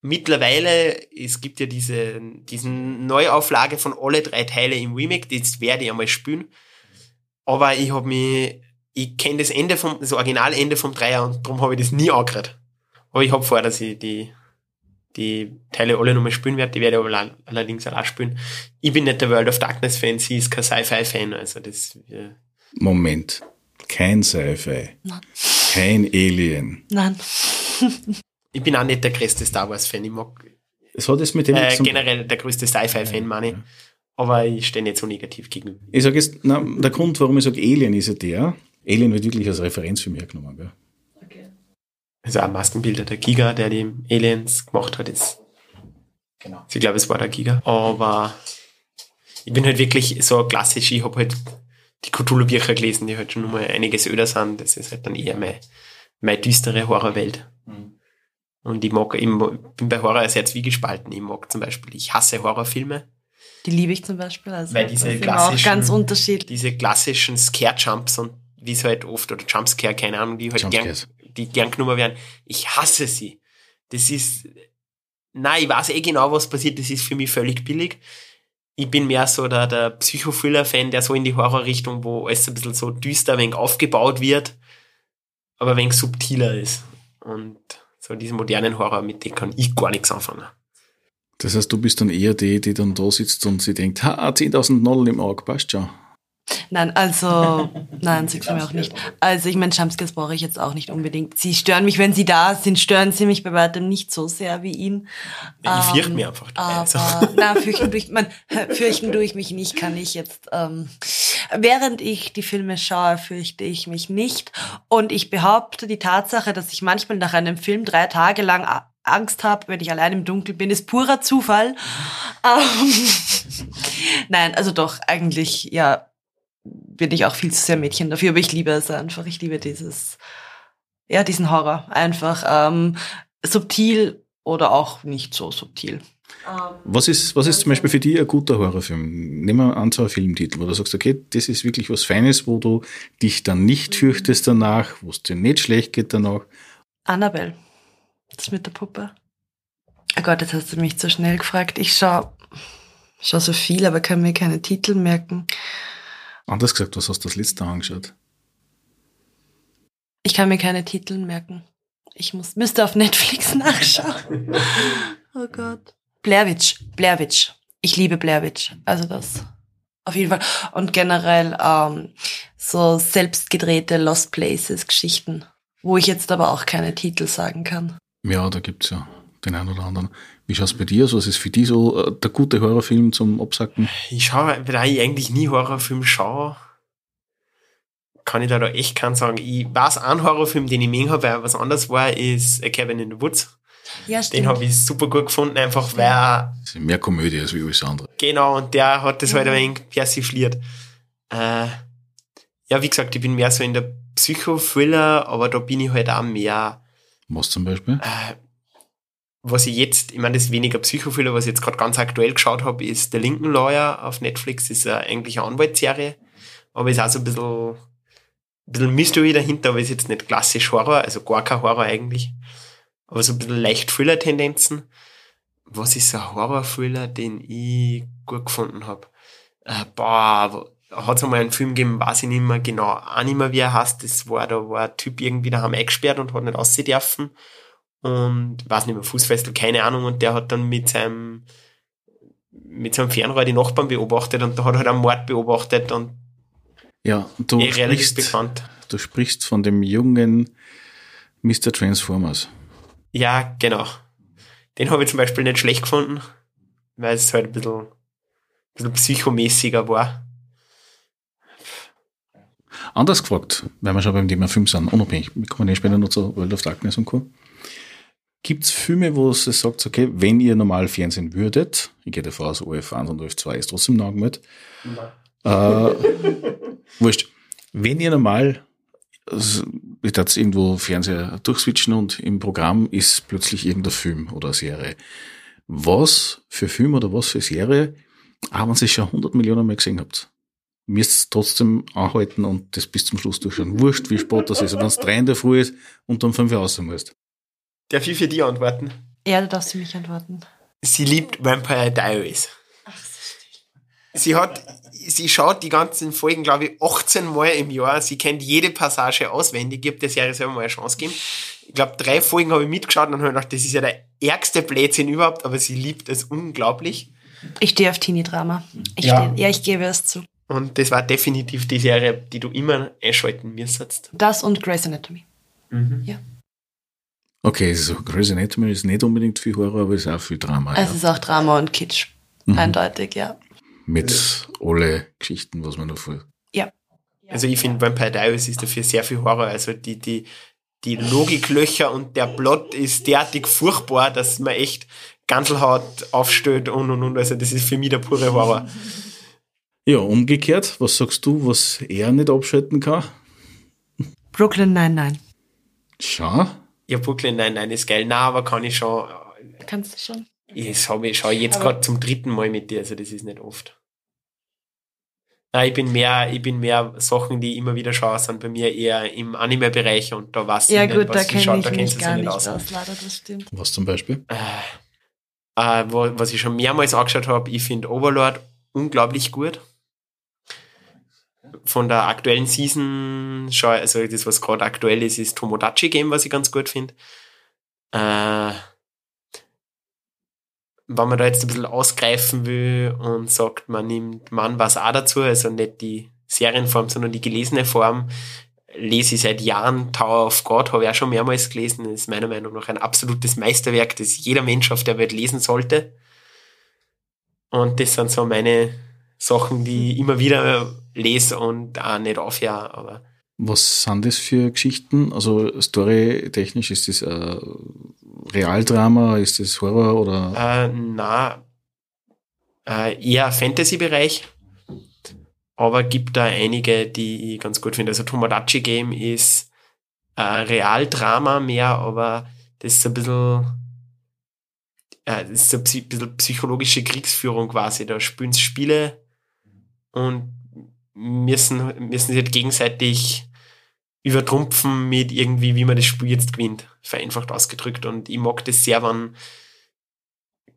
Mittlerweile, es gibt ja diese, diesen Neuauflage von alle drei Teile im Remake, das werde ich einmal spielen. Aber ich habe mich, ich kenne das Ende vom, das Originalende vom Dreier und darum habe ich das nie angehört. Aber ich habe vor, dass ich die, die Teile alle nochmal spielen werde, die werde ich aber allerdings auch spielen. Ich bin nicht der World of Darkness Fan, sie ist kein Sci-Fi-Fan, also das, äh, Moment. Kein Sci-Fi. Nein. Kein Alien. Nein. (laughs) ich bin auch nicht der größte Star Wars Fan, ich mag, Es hat es mit dem äh, generell der größte Sci-Fi-Fan, meine ich. Aber ich stehe nicht so negativ gegenüber. Ich sage jetzt, na, der Grund, warum ich sage Alien, ist ja der, Alien wird wirklich als Referenz für mich genommen. Gell? Also auch Maskenbilder, der Giga, der die Aliens gemacht hat, ist, Genau. ich glaube, es war der Giga. Aber ich bin halt wirklich so klassisch, ich habe halt die Cthulhu-Bücher gelesen, die halt schon nochmal einiges öder sind. Das ist halt dann eher meine, meine düstere Horrorwelt. Und ich mag, ich bin bei Horror sehr zwiegespalten. Ich mag zum Beispiel, ich hasse Horrorfilme. Die liebe ich zum Beispiel. Also Weil diese das sind auch klassischen- ganz unterschiedlich. Diese klassischen Scare-Jumps und wie es halt oft, oder Jumpscare, keine Ahnung, die halt gern, die gern genommen werden. Ich hasse sie. Das ist, nein, ich weiß eh genau, was passiert. Das ist für mich völlig billig. Ich bin mehr so der, der Psychothriller-Fan, der so in die Horrorrichtung, wo alles ein bisschen so düster, wenig aufgebaut wird, aber ein wenig subtiler ist. Und so diesen modernen Horror, mit dem kann ich gar nichts anfangen. Das heißt, du bist dann eher die, die dann da sitzt und sie denkt, ha, 10.000 Nollen im Auge, passt schon. Nein, also, (laughs) nein, sie mir auch nicht. Also, ich meine, Jumpscares brauche ich jetzt auch nicht unbedingt. Sie stören mich, wenn sie da sind, stören sie mich bei weitem nicht so sehr wie ihn. Ich fürchte Ähm, mich einfach dabei. Also. Aber, (laughs) na, fürchten durch, man, fürchten durch mich nicht, kann ich jetzt, ähm, während ich die Filme schaue, fürchte ich mich nicht. Und ich behaupte, die Tatsache, dass ich manchmal nach einem Film drei Tage lang Angst habe, wenn ich allein im Dunkeln bin, ist purer Zufall. (laughs) Ähm, Nein, also doch, eigentlich, ja, bin ich auch viel zu sehr Mädchen dafür, aber ich liebe es einfach. Ich liebe dieses, ja, diesen Horror. Einfach ähm, subtil oder auch nicht so subtil. Was ist, was ist zum Beispiel für dich ein guter Horrorfilm? Nehmen wir an, so einen Filmtitel, wo du sagst, okay, das ist wirklich was Feines, wo du dich dann nicht fürchtest danach, wo es dir nicht schlecht geht danach. Annabelle. Das mit der Puppe. Oh Gott, jetzt hast du mich zu schnell gefragt. Ich schau, schau so viel, aber kann mir keine Titel merken. Anders gesagt, was hast du das letzte angeschaut? Ich kann mir keine Titel merken. Ich muss, müsste auf Netflix (laughs) nachschauen. Oh Gott. Blair Witch. Blair Witch. Ich liebe Blair Witch. Also das. Auf jeden Fall. Und generell ähm, so selbstgedrehte Lost Places Geschichten, wo ich jetzt aber auch keine Titel sagen kann. Ja, da gibt's ja den einen oder anderen. Wie schaut's bei dir aus? Was ist für dich so äh, der gute Horrorfilm zum Absacken? Ich schaue, da ich eigentlich nie Horrorfilm schaue, kann ich da, da echt keinen sagen. Ich weiß, ein Horrorfilm, den ich gesehen habe, weil er was anderes war, ist A Cabin in the Woods. Ja, Den stimmt. habe ich super gut gefunden, einfach weil er, Das ist mehr Komödie als wie alles andere. genau, und der hat das halt Mhm. ein wenig persifliert. Äh, ja, wie gesagt, ich bin mehr so in der Psychothriller, aber da bin ich halt auch mehr, Was zum Beispiel? äh, was ich jetzt, ich meine, das ist weniger Psychothriller, was ich jetzt gerade ganz aktuell geschaut habe, ist The Lincoln Lawyer auf Netflix, ist eine, eigentlich eine Anwaltsserie, aber ist auch so ein bisschen, ein bisschen Mystery dahinter, aber ist jetzt nicht klassisch Horror, also gar kein Horror eigentlich, aber so ein bisschen leicht Thriller-Tendenzen. Was ist ein Horror-Thriller, den ich gut gefunden habe? Äh, boah, hat es einmal einen Film gegeben, weiß ich nicht mehr genau, auch nicht mehr, wie er heißt, das war, da war ein Typ irgendwie daheim eingesperrt und hat nicht rausgehen dürfen und weiß nicht mehr, Fußfessel, keine Ahnung, und der hat dann mit seinem mit seinem Fernrohr die Nachbarn beobachtet und da hat er halt einen Mord beobachtet und Ja, du eh sprichst, bekannt. du sprichst von dem jungen Mr. Transformers. Ja, genau. Den habe ich zum Beispiel nicht schlecht gefunden, weil es halt ein bisschen, ein bisschen psychomäßiger war. Anders gefragt, weil wir schon beim Thema Film sind, unabhängig, wir kommen eh später noch zu World of Darkness und Co. Gibt's Filme, wo es sagt, okay, wenn ihr normal Fernsehen würdet, ich gehe davon aus, OF1 und OF2 ist trotzdem noch angemeldet, äh, (laughs) wurscht, wenn ihr normal also, ich darf irgendwo Fernseher durchswitchen und im Programm ist plötzlich irgendein Film oder Serie. Was für Film oder was für Serie, auch wenn ihr schon 100 Millionen Mal gesehen habt, müsst es trotzdem anhalten und das bis zum Schluss durchschauen. Wurscht, wie spät das ist. Wenn es drei in der Früh ist und dann fünf Uhr raus musst. Darf ich für die antworten? Ja, du darfst für mich antworten. Sie liebt Vampire Diaries. Sie hat, sie schaut die ganzen Folgen, glaube ich, 18 Mal im Jahr. Sie kennt jede Passage auswendig. Ich habe der Serie selber mal eine Chance gegeben. Ich glaube, drei Folgen habe ich mitgeschaut und habe gedacht, das ist ja der ärgste Blödsinn überhaupt, aber sie liebt es unglaublich. Ich stehe auf Teenie-Drama. Ja. Ja, ich gebe es zu. Und das war definitiv die Serie, die du immer einschalten müsstest. Das und Grey's Anatomy. Mhm. Ja. Okay, so, Grey's Anatomy ist nicht unbedingt viel Horror, aber es ist auch viel Drama. Es ja. ist auch Drama und Kitsch. Mhm. Eindeutig, ja. Mit alle Geschichten, was man noch vor. Ja. Also ich finde Vampire Diaries ist dafür sehr viel Horror. Also die, die, die Logiklöcher und der Plot ist derartig furchtbar, dass man echt Ganselhaut aufstellt und und und. Also das ist für mich der pure Horror. Ja, umgekehrt, was sagst du, was er nicht abschalten kann? Brooklyn nein, nein. Schau. Ja, Brooklyn, nein, nein, ist geil. Na, aber kann ich schon. Kannst du schon? Ich habe ich schaue jetzt gerade zum dritten Mal mit dir, also das ist nicht oft. Nein, ich bin mehr, ich bin mehr Sachen, die ich immer wieder schaue, sind bei mir eher im Anime-Bereich und da weiß Ja ich nicht, gut, da was schaut, ich da kennt mich sie sich gar nicht nicht aus. aus, leider, das stimmt. Was zum Beispiel? Äh, wo, was ich schon mehrmals angeschaut habe, ich finde Overlord unglaublich gut. Von der aktuellen Season, schau, also das, was gerade aktuell ist, ist Tomodachi Game, was ich ganz gut finde. Äh, wenn man da jetzt ein bisschen ausgreifen will und sagt, man nimmt man was auch dazu, also nicht die Serienform, sondern die gelesene Form, lese ich seit Jahren Tower of God, habe ich auch schon mehrmals gelesen, ist meiner Meinung nach ein absolutes Meisterwerk, das jeder Mensch auf der Welt lesen sollte. Und das sind so meine Sachen, die ich immer wieder lese und auch nicht aufhöre, aber Was sind das für Geschichten? Also storytechnisch ist das äh, Realdrama, ist das Horror oder Äh, na, äh, eher Fantasy-Bereich. Aber gibt da einige, die ich ganz gut finde. Also Tomodachi Game ist äh, Realdrama mehr, aber das ist ein bisschen, äh, das ist ein bisschen psychologische Kriegsführung quasi. Da spielen Spiele und müssen, müssen sich halt gegenseitig übertrumpfen mit irgendwie, wie man das Spiel jetzt gewinnt. Vereinfacht ausgedrückt. Und ich mag das sehr, wenn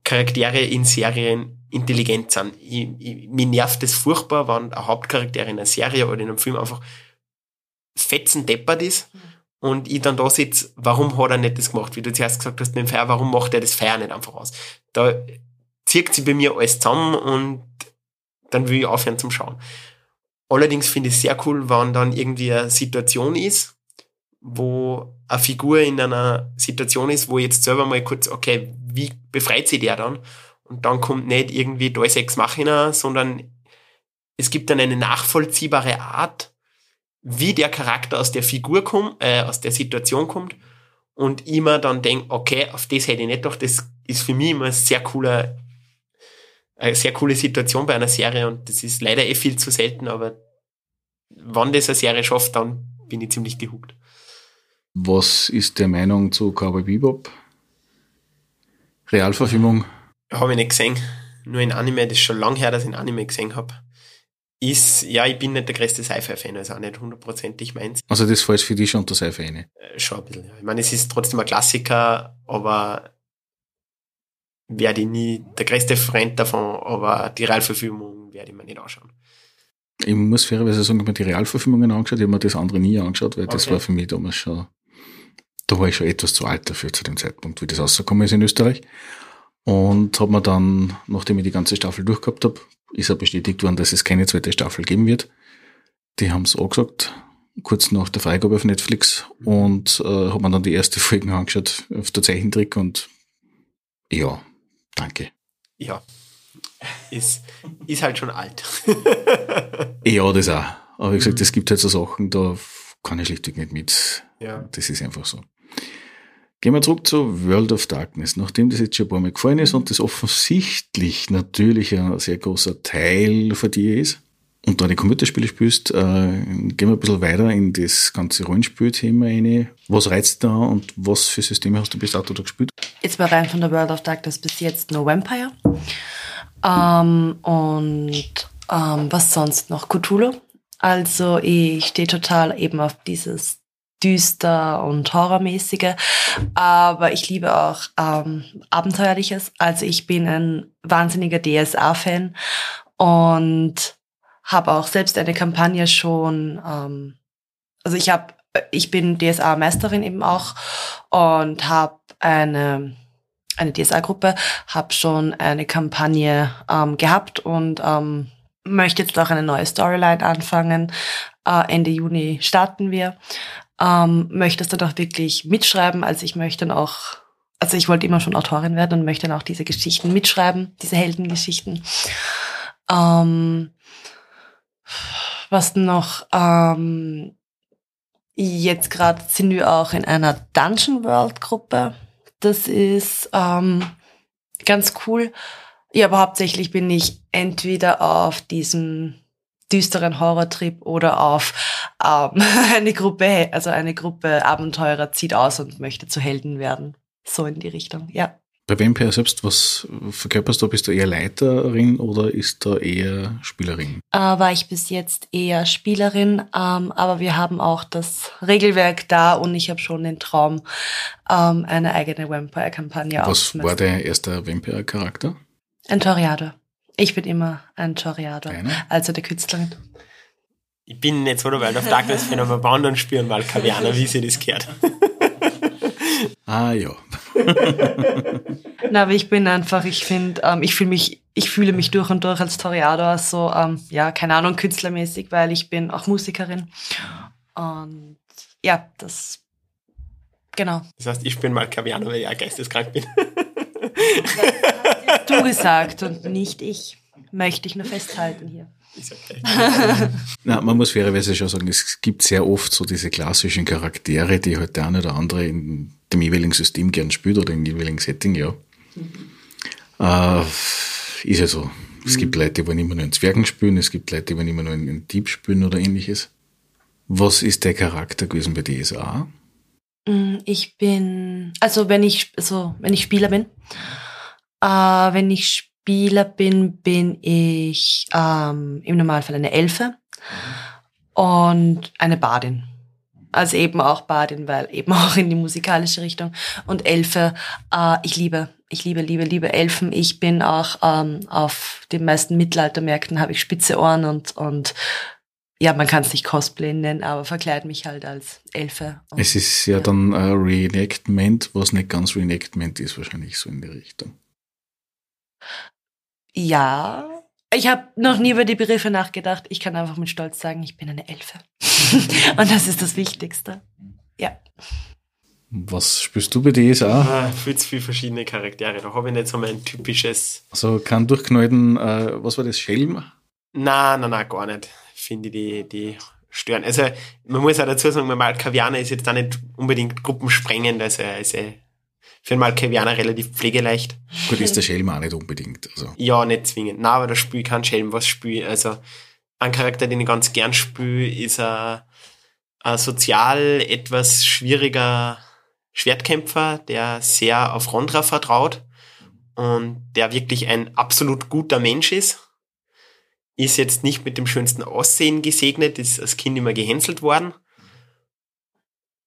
Charaktere in Serien intelligent sind. Ich, ich, mir nervt es furchtbar, wenn ein Hauptcharakter in einer Serie oder in einem Film einfach fetzen deppert ist und ich dann da sitze, warum hat er nicht das gemacht? Wie du zuerst gesagt hast mit dem Feuer, warum macht er das Feuer nicht einfach aus? Da zieht sie bei mir alles zusammen und dann will ich aufhören zum Schauen. Allerdings finde ich es sehr cool, wenn dann irgendwie eine Situation ist, wo eine Figur in einer Situation ist, wo jetzt selber mal kurz, okay, wie befreit sie der dann? Und dann kommt nicht irgendwie Deus Ex Machina, sondern es gibt dann eine nachvollziehbare Art, wie der Charakter aus der Figur kommt, äh, aus der Situation kommt und immer dann denkt, okay, auf das hätte ich nicht gedacht, das ist für mich immer ein sehr cooler, eine sehr coole Situation bei einer Serie und das ist leider eh viel zu selten, aber wenn das eine Serie schafft, dann bin ich ziemlich gehuckt. was ist der Meinung zu Cowboy Bebop? Realverfilmung? Habe ich nicht gesehen. Nur in Anime, das ist schon lange her, dass ich in Anime gesehen habe. Ist, ja, ich bin nicht der größte Sci-Fi-Fan, also auch nicht hundertprozentig meins. Also das fällt für dich schon unter Sci-Fi rein. Äh, schon ein bisschen, ja. Ich meine, es ist trotzdem ein Klassiker, aber werde ich nie der größte Freund davon, aber die Realverfilmung werde ich mir nicht anschauen. Ich muss fairerweise sagen, ich habe mir die Realverfilmungen angeschaut, ich habe mir das andere nie angeschaut, weil das Okay. war für mich damals schon, da war ich schon etwas zu alt dafür zu dem Zeitpunkt, wie das rausgekommen ist in Österreich. Und habe mir dann, nachdem ich die ganze Staffel durchgehabt habe, ist ja bestätigt worden, dass es keine zweite Staffel geben wird. Die haben es angesagt, kurz nach der Freigabe auf Netflix und äh, habe mir dann die erste (laughs) Folge angeschaut auf der Zeichentrick und ja, danke. Ja. Ist, ist halt schon alt. (laughs) Ja, das auch. Aber wie gesagt, es gibt halt so Sachen, da kann ich schlichtweg nicht mit. ja. Das ist einfach so. Gehen wir zurück zu World of Darkness. Nachdem das jetzt schon ein paar Mal gefallen ist und das offensichtlich natürlich ein sehr großer Teil von dir ist, und die Computerspiele spielst, äh, gehen wir ein bisschen weiter in das ganze Rollenspielthema rein. Was reizt da und was für Systeme hast du bis dato da gespielt? Jetzt mal rein von der World of Darkness bis jetzt No Vampire. Ähm, und ähm, was sonst noch? Cthulhu. Also ich stehe total eben auf dieses düster und horrormäßige, aber ich liebe auch ähm, abenteuerliches. Also ich bin ein wahnsinniger DSA-Fan und habe auch selbst eine Kampagne schon. Ähm, also ich habe, ich bin DSA-Meisterin eben auch und habe eine eine DSA-Gruppe, habe schon eine Kampagne ähm, gehabt und ähm, möchte jetzt auch eine neue Storyline anfangen. Äh, Ende Juni starten wir. Ähm, möchte es dann auch wirklich mitschreiben. Also ich möchte dann auch, also ich wollte immer schon Autorin werden und möchte dann auch diese Geschichten mitschreiben, diese Heldengeschichten. Ähm, was noch? Ähm, jetzt gerade sind wir auch in einer Dungeon World Gruppe. Das ist ähm, ganz cool. Ja, aber hauptsächlich bin ich entweder auf diesem düsteren Horrortrip oder auf ähm, (laughs) eine Gruppe, also eine Gruppe Abenteurer zieht aus und möchte zu Helden werden. So in die Richtung, ja. Bei Vampire selbst, was verkörperst du? Bist du eher Leiterin oder ist da eher Spielerin? Äh, war ich bis jetzt eher Spielerin, ähm, aber wir haben auch das Regelwerk da und ich habe schon den Traum, ähm, eine eigene Vampire-Kampagne Was war dein erster Vampire-Charakter? Ein Toriado. Ich bin immer ein Toriado, also der Künstlerin. Ich bin jetzt, wo du World of Darkness bin, aber Wandern spielen mal Kavianer, wie sie das gehört. ah ja. (laughs) Na, aber ich bin einfach, ich finde, ähm, ich fühle mich, ich fühle mich durch und durch als Toriado, so, ähm, ja, keine Ahnung, künstlermäßig, weil ich bin auch Musikerin. Und ja, das, genau. Das heißt, ich bin mal Kavianer, weil ich auch geisteskrank bin. (laughs) du gesagt und nicht ich. Möchte ich nur festhalten hier. (laughs) Na, man muss fairerweise schon sagen, es gibt sehr oft so diese klassischen Charaktere, die halt der eine oder andere in dem jeweiligen System gern spielt oder im jeweiligen Setting, ja. Mhm. Äh, ist ja so. Es mhm. gibt Leute, die wollen immer nur in Zwergen spielen, es gibt Leute, die wollen immer nur in Dieb spielen oder ähnliches. Was ist der Charakter gewesen bei DSA? Mm, ich bin, also wenn ich, also wenn ich Spieler bin, äh, wenn ich Spieler bin, bin ich ähm, im Normalfall eine Elfe und eine Badin. Also eben auch Badin, weil eben (laughs) auch in die musikalische Richtung. Und Elfe, äh, ich liebe, ich liebe, liebe, liebe Elfen. Ich bin auch ähm, auf den meisten Mittelaltermärkten habe ich spitze Ohren und, und ja, man kann es nicht Cosplay nennen, aber verkleide mich halt als Elfe. Und, es ist ja, ja, dann ein Reenactment, was nicht ganz Reenactment ist, wahrscheinlich so in die Richtung. Ja, ich habe noch nie über die Begriffe nachgedacht. Ich kann einfach mit Stolz sagen, ich bin eine Elfe. (laughs) und das ist das Wichtigste. Ja. Was spürst du bei DSA? Ah, viel zu viele verschiedene Charaktere. Da habe ich nicht so mein typisches. Also kein durchknallten, äh, was war das, Schelm? Nein, nein, nein, gar nicht finde ich, die, die stören. Also man muss auch dazu sagen, Malkavianer ist jetzt auch nicht unbedingt gruppensprengend, also, also für einen Malkavianer relativ pflegeleicht. Gut, ist der Schelm auch nicht unbedingt. Also. Ja, nicht zwingend. Nein, aber da spiele ich keinen Schelm, was spiele Also ein Charakter, den ich ganz gern spiele, ist ein, ein sozial etwas schwieriger Schwertkämpfer, der sehr auf Rondra vertraut und der wirklich ein absolut guter Mensch ist ist jetzt nicht mit dem schönsten Aussehen gesegnet, ist als Kind immer gehänselt worden.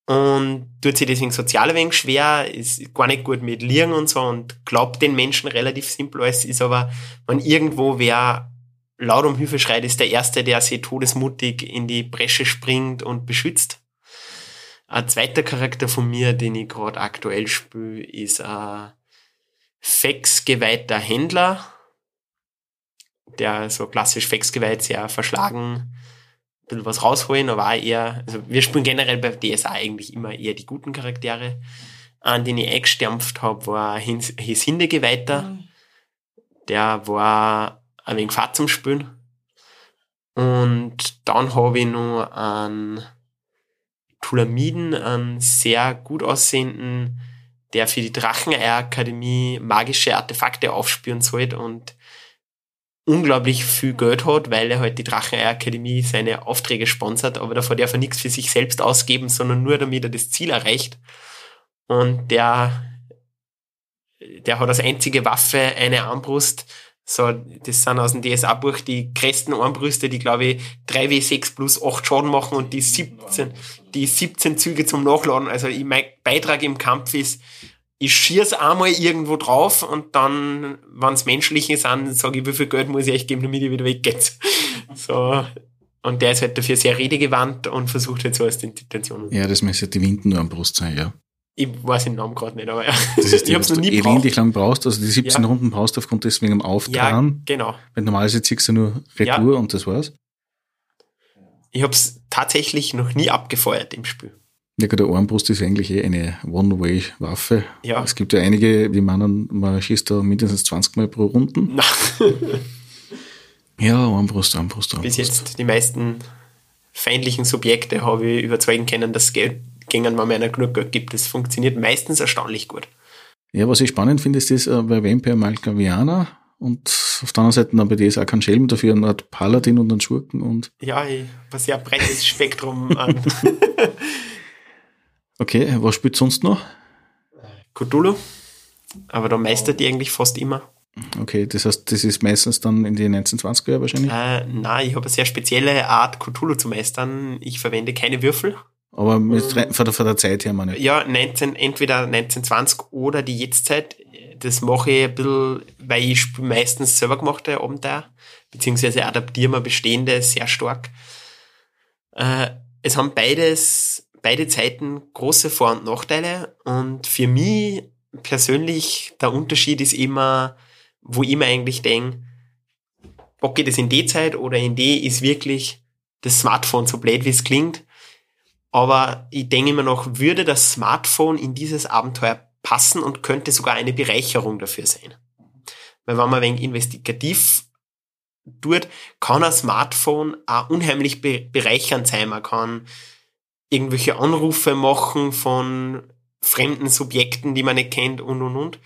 Und tut sich deswegen sozial ein wenig schwer, ist gar nicht gut mit Lieren und so und glaubt den Menschen relativ simpel alles, ist aber, wenn irgendwo wer laut um Hilfe schreit, ist der Erste, der sich todesmutig in die Bresche springt und beschützt. Ein zweiter Charakter von mir, den ich gerade aktuell spiele, ist ein Fex geweihter Händler der so klassisch Fexgewalt sehr verschlagen, bisschen was rausholen, aber auch eher, also wir spielen generell bei DSA eigentlich immer eher die guten Charaktere. An den ich eingestampft habe, war Hisinde Geweihter. Mhm. Der war ein wenig Fahrt zum Spielen. Und dann habe ich noch einen Tulamiden, einen sehr gut aussehenden, der für die Dracheneierakademie magische Artefakte aufspüren sollte und unglaublich viel Geld hat, weil er halt die Dracheneierakademie seine Aufträge sponsert, aber davor darf er nichts für sich selbst ausgeben, sondern nur damit er das Ziel erreicht. Und der, der hat als einzige Waffe eine Armbrust. So, das sind aus dem DSA-Buch die größten Armbrüste, die glaube ich 3W6 plus 8 Schaden machen und die 17, die 17 Züge zum Nachladen. Also mein Beitrag im Kampf ist, ich schieß einmal irgendwo drauf und dann, wenn es menschliche sind, sage ich, wie viel Geld muss ich euch geben, damit ihr wieder weggeht. (laughs) So. Und der ist halt dafür sehr redegewandt und versucht halt so als Intention. Ja, das müsste die Windenarmbrust sein, ja. Ich weiß den Namen gerade nicht, aber ja. Das (laughs) ist die, ich hab's noch du nie elendig gebraucht. lang brauchst, also die 17 Ja. Runden brauchst du aufgrund des wegen dem Ja, Auftragen. genau. Weil normalerweise ziehst du nur Retour Ja. und das war's. Ich hab's tatsächlich noch nie abgefeuert im Spiel. Ja, der Armbrust ist eigentlich eh eine One-Way-Waffe. Ja. Es gibt ja einige, die meinen, man schießt da mindestens 20 Mal pro Runden. (laughs) Ja, Armbrust, Armbrust, Armbrust. bis jetzt die meisten feindlichen Subjekte habe ich überzeugen können, dass es Geld gegen man meiner genug Geld gibt. Das funktioniert meistens erstaunlich gut. Ja, was ich spannend finde, ist das äh, bei Vampire Malkaviana und auf der anderen Seite dann bei DSA kein Schelm, dafür eine Art Paladin und einen Schurken und Ja, ich habe ein sehr breites (laughs) Spektrum an (laughs) okay, was spielt sonst noch? Cthulhu. Aber da meistert die eigentlich fast immer. Okay, das heißt, das ist meistens dann in die 1920er Jahre wahrscheinlich. Äh, nein, ich habe eine sehr spezielle Art, Cthulhu zu meistern. Ich verwende keine Würfel. Aber mit, rein- von, der, von der Zeit her meine ich. Ja, 19, entweder 1920 oder die Jetztzeit. Das mache ich ein bisschen, weil ich meistens selber gemachte Abenteuer, beziehungsweise adaptiere mir bestehende sehr stark. Äh, es haben beides, beide Zeiten große Vor- und Nachteile und für mich persönlich der Unterschied ist immer, wo ich mir eigentlich denke, ich das in die Zeit oder in die ist wirklich das Smartphone, so blöd wie es klingt, aber ich denke immer noch, würde das Smartphone in dieses Abenteuer passen und könnte sogar eine Bereicherung dafür sein. Weil wenn man wenig investigativ tut, kann ein Smartphone auch unheimlich be bereichernd sein. Man kann irgendwelche Anrufe machen von fremden Subjekten, die man nicht kennt und und und.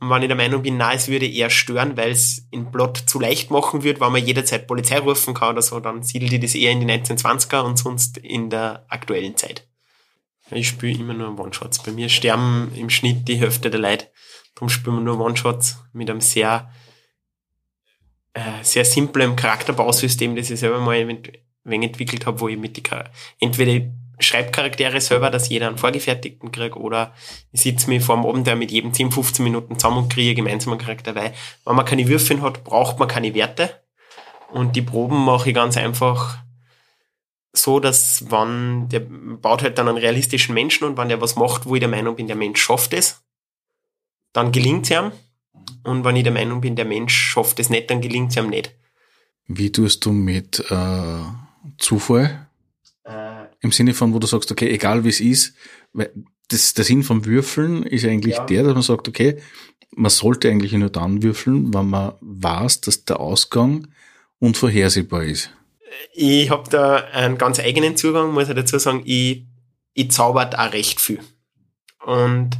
Und wenn ich der Meinung bin, na, es würde eher stören, weil es in Plot zu leicht machen wird, weil man jederzeit Polizei rufen kann oder so, dann siedelt die das eher in die 1920er und sonst in der aktuellen Zeit. Ich spiele immer nur One-Shots. Bei mir sterben im Schnitt die Hälfte der Leute. Darum spielen wir nur One-Shots mit einem sehr, äh, sehr simplen Charakterbausystem, das ich selber mal ein wenig entwickelt habe, wo ich mit die Char entweder Schreibcharaktere selber, dass jeder einen vorgefertigten kriegt, oder ich sitze mich vor dem Abenteuer mit jedem Team 15 Minuten zusammen und kriege gemeinsam einen Charakter, weil wenn man keine Würfel hat, braucht man keine Werte. Und die Proben mache ich ganz einfach so, dass wenn, der baut halt dann einen realistischen Menschen und wenn der was macht, wo ich der Meinung bin, der Mensch schafft es, dann gelingt es ihm. Und wenn ich der Meinung bin, der Mensch schafft es nicht, dann gelingt es ihm nicht. Wie tust du mit äh, Zufall? Im Sinne von, wo du sagst, okay, egal wie es ist, weil das, der Sinn vom Würfeln ist eigentlich Ja. der, dass man sagt, okay, man sollte eigentlich nur dann würfeln, wenn man weiß, dass der Ausgang unvorhersehbar ist. ich habe da einen ganz eigenen Zugang, muss ich dazu sagen, ich, ich zaubert auch recht viel. Und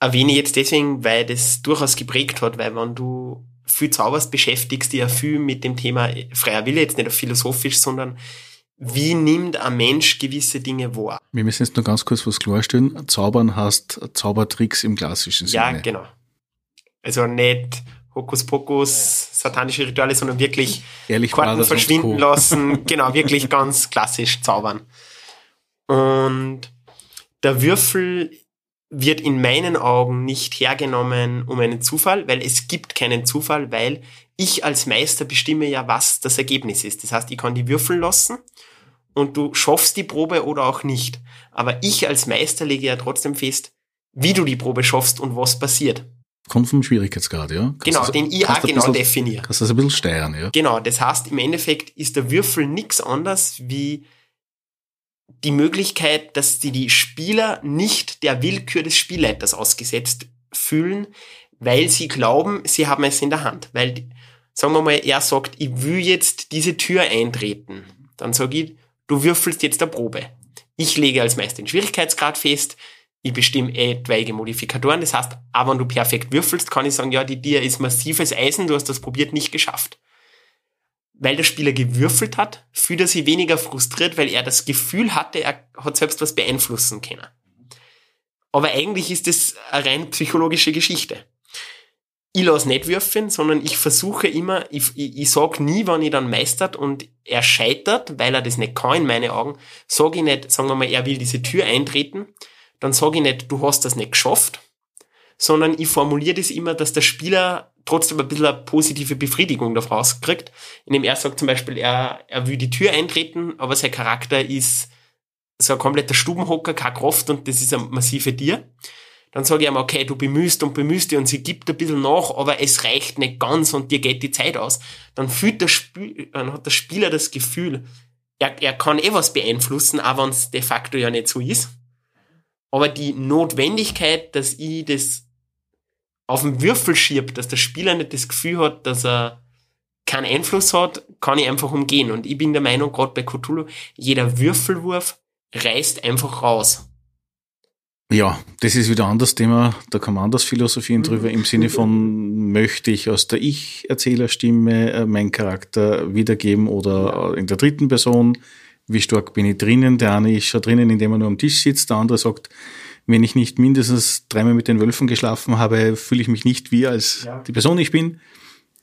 erwähne ich jetzt deswegen, weil das durchaus geprägt hat, weil wenn du viel zauberst, beschäftigst dich ja viel mit dem Thema freier Wille, jetzt nicht philosophisch, sondern wie nimmt ein Mensch gewisse Dinge wahr? Wir müssen jetzt nur ganz kurz was klarstellen. Zaubern heißt Zaubertricks im klassischen Ja, Sinne. genau. Also nicht Hokuspokus, satanische Rituale, sondern wirklich Ehrlich Karten verschwinden lassen. (laughs) Genau, wirklich ganz klassisch zaubern. Und der Würfel wird in meinen Augen nicht hergenommen um einen Zufall, weil es gibt keinen Zufall, weil ich als Meister bestimme ja, was das Ergebnis ist. Das heißt, ich kann die Würfel lassen und du schaffst die Probe oder auch nicht. Aber ich als Meister lege ja trotzdem fest, wie du die Probe schaffst und was passiert. Kommt vom Schwierigkeitsgrad, ja? Kannst Genau, du- den ich auch genau bisschen- definiere. Kannst das ein bisschen steuern, ja? Genau, das heißt, im Endeffekt ist der Würfel nichts anderes wie die Möglichkeit, dass die, die Spieler nicht der Willkür des Spielleiters ausgesetzt fühlen, weil sie glauben, sie haben es in der Hand. Weil, sagen wir mal, er sagt, ich will jetzt diese Tür eintreten. Dann sage ich, du würfelst jetzt eine Probe. Ich lege als Meister den Schwierigkeitsgrad fest, ich bestimme etwaige Modifikatoren. Das heißt, auch wenn du perfekt würfelst, kann ich sagen, ja, die Dir ist massives Eisen, du hast das probiert, nicht geschafft. Weil der Spieler gewürfelt hat, fühlt er sich weniger frustriert, weil er das Gefühl hatte, er hat selbst was beeinflussen können. Aber eigentlich ist das eine rein psychologische Geschichte. Ich lasse nicht würfeln, sondern ich versuche immer, ich, ich, ich sag nie, wann ich dann meistert und er scheitert, weil er das nicht kann in meinen Augen, sage ich nicht, sagen wir mal, er will diese Tür eintreten, dann sage ich nicht, du hast das nicht geschafft, sondern ich formuliere das immer, dass der Spieler trotzdem ein bisschen eine positive Befriedigung daraus kriegt. Indem er sagt zum Beispiel, er, er will die Tür eintreten, aber sein Charakter ist so ein kompletter Stubenhocker, keine Kraft und das ist eine massive Tier. Dann sage ich ihm, okay, du bemühst und bemühst dich und sie gibt ein bisschen nach, aber es reicht nicht ganz und dir geht die Zeit aus. Dann fühlt der Spiel, dann hat der Spieler das Gefühl, er, er kann eh was beeinflussen, auch wenn es de facto ja nicht so ist. Aber die Notwendigkeit, dass ich das auf den Würfel schiebe, dass der Spieler nicht das Gefühl hat, dass er keinen Einfluss hat, kann ich einfach umgehen. Und ich bin der Meinung, gerade bei Cthulhu, jeder Würfelwurf reißt einfach raus. Ja, das ist wieder ein anderes Thema. Da kann man anders philosophieren drüber im Sinne von, möchte ich aus der Ich-Erzählerstimme äh, meinen Charakter wiedergeben oder in der dritten Person? Wie stark bin ich drinnen? Der eine ist schon drinnen, indem er nur am Tisch sitzt. Der andere sagt, wenn ich nicht mindestens dreimal mit den Wölfen geschlafen habe, fühle ich mich nicht wie als ja. die Person ich bin.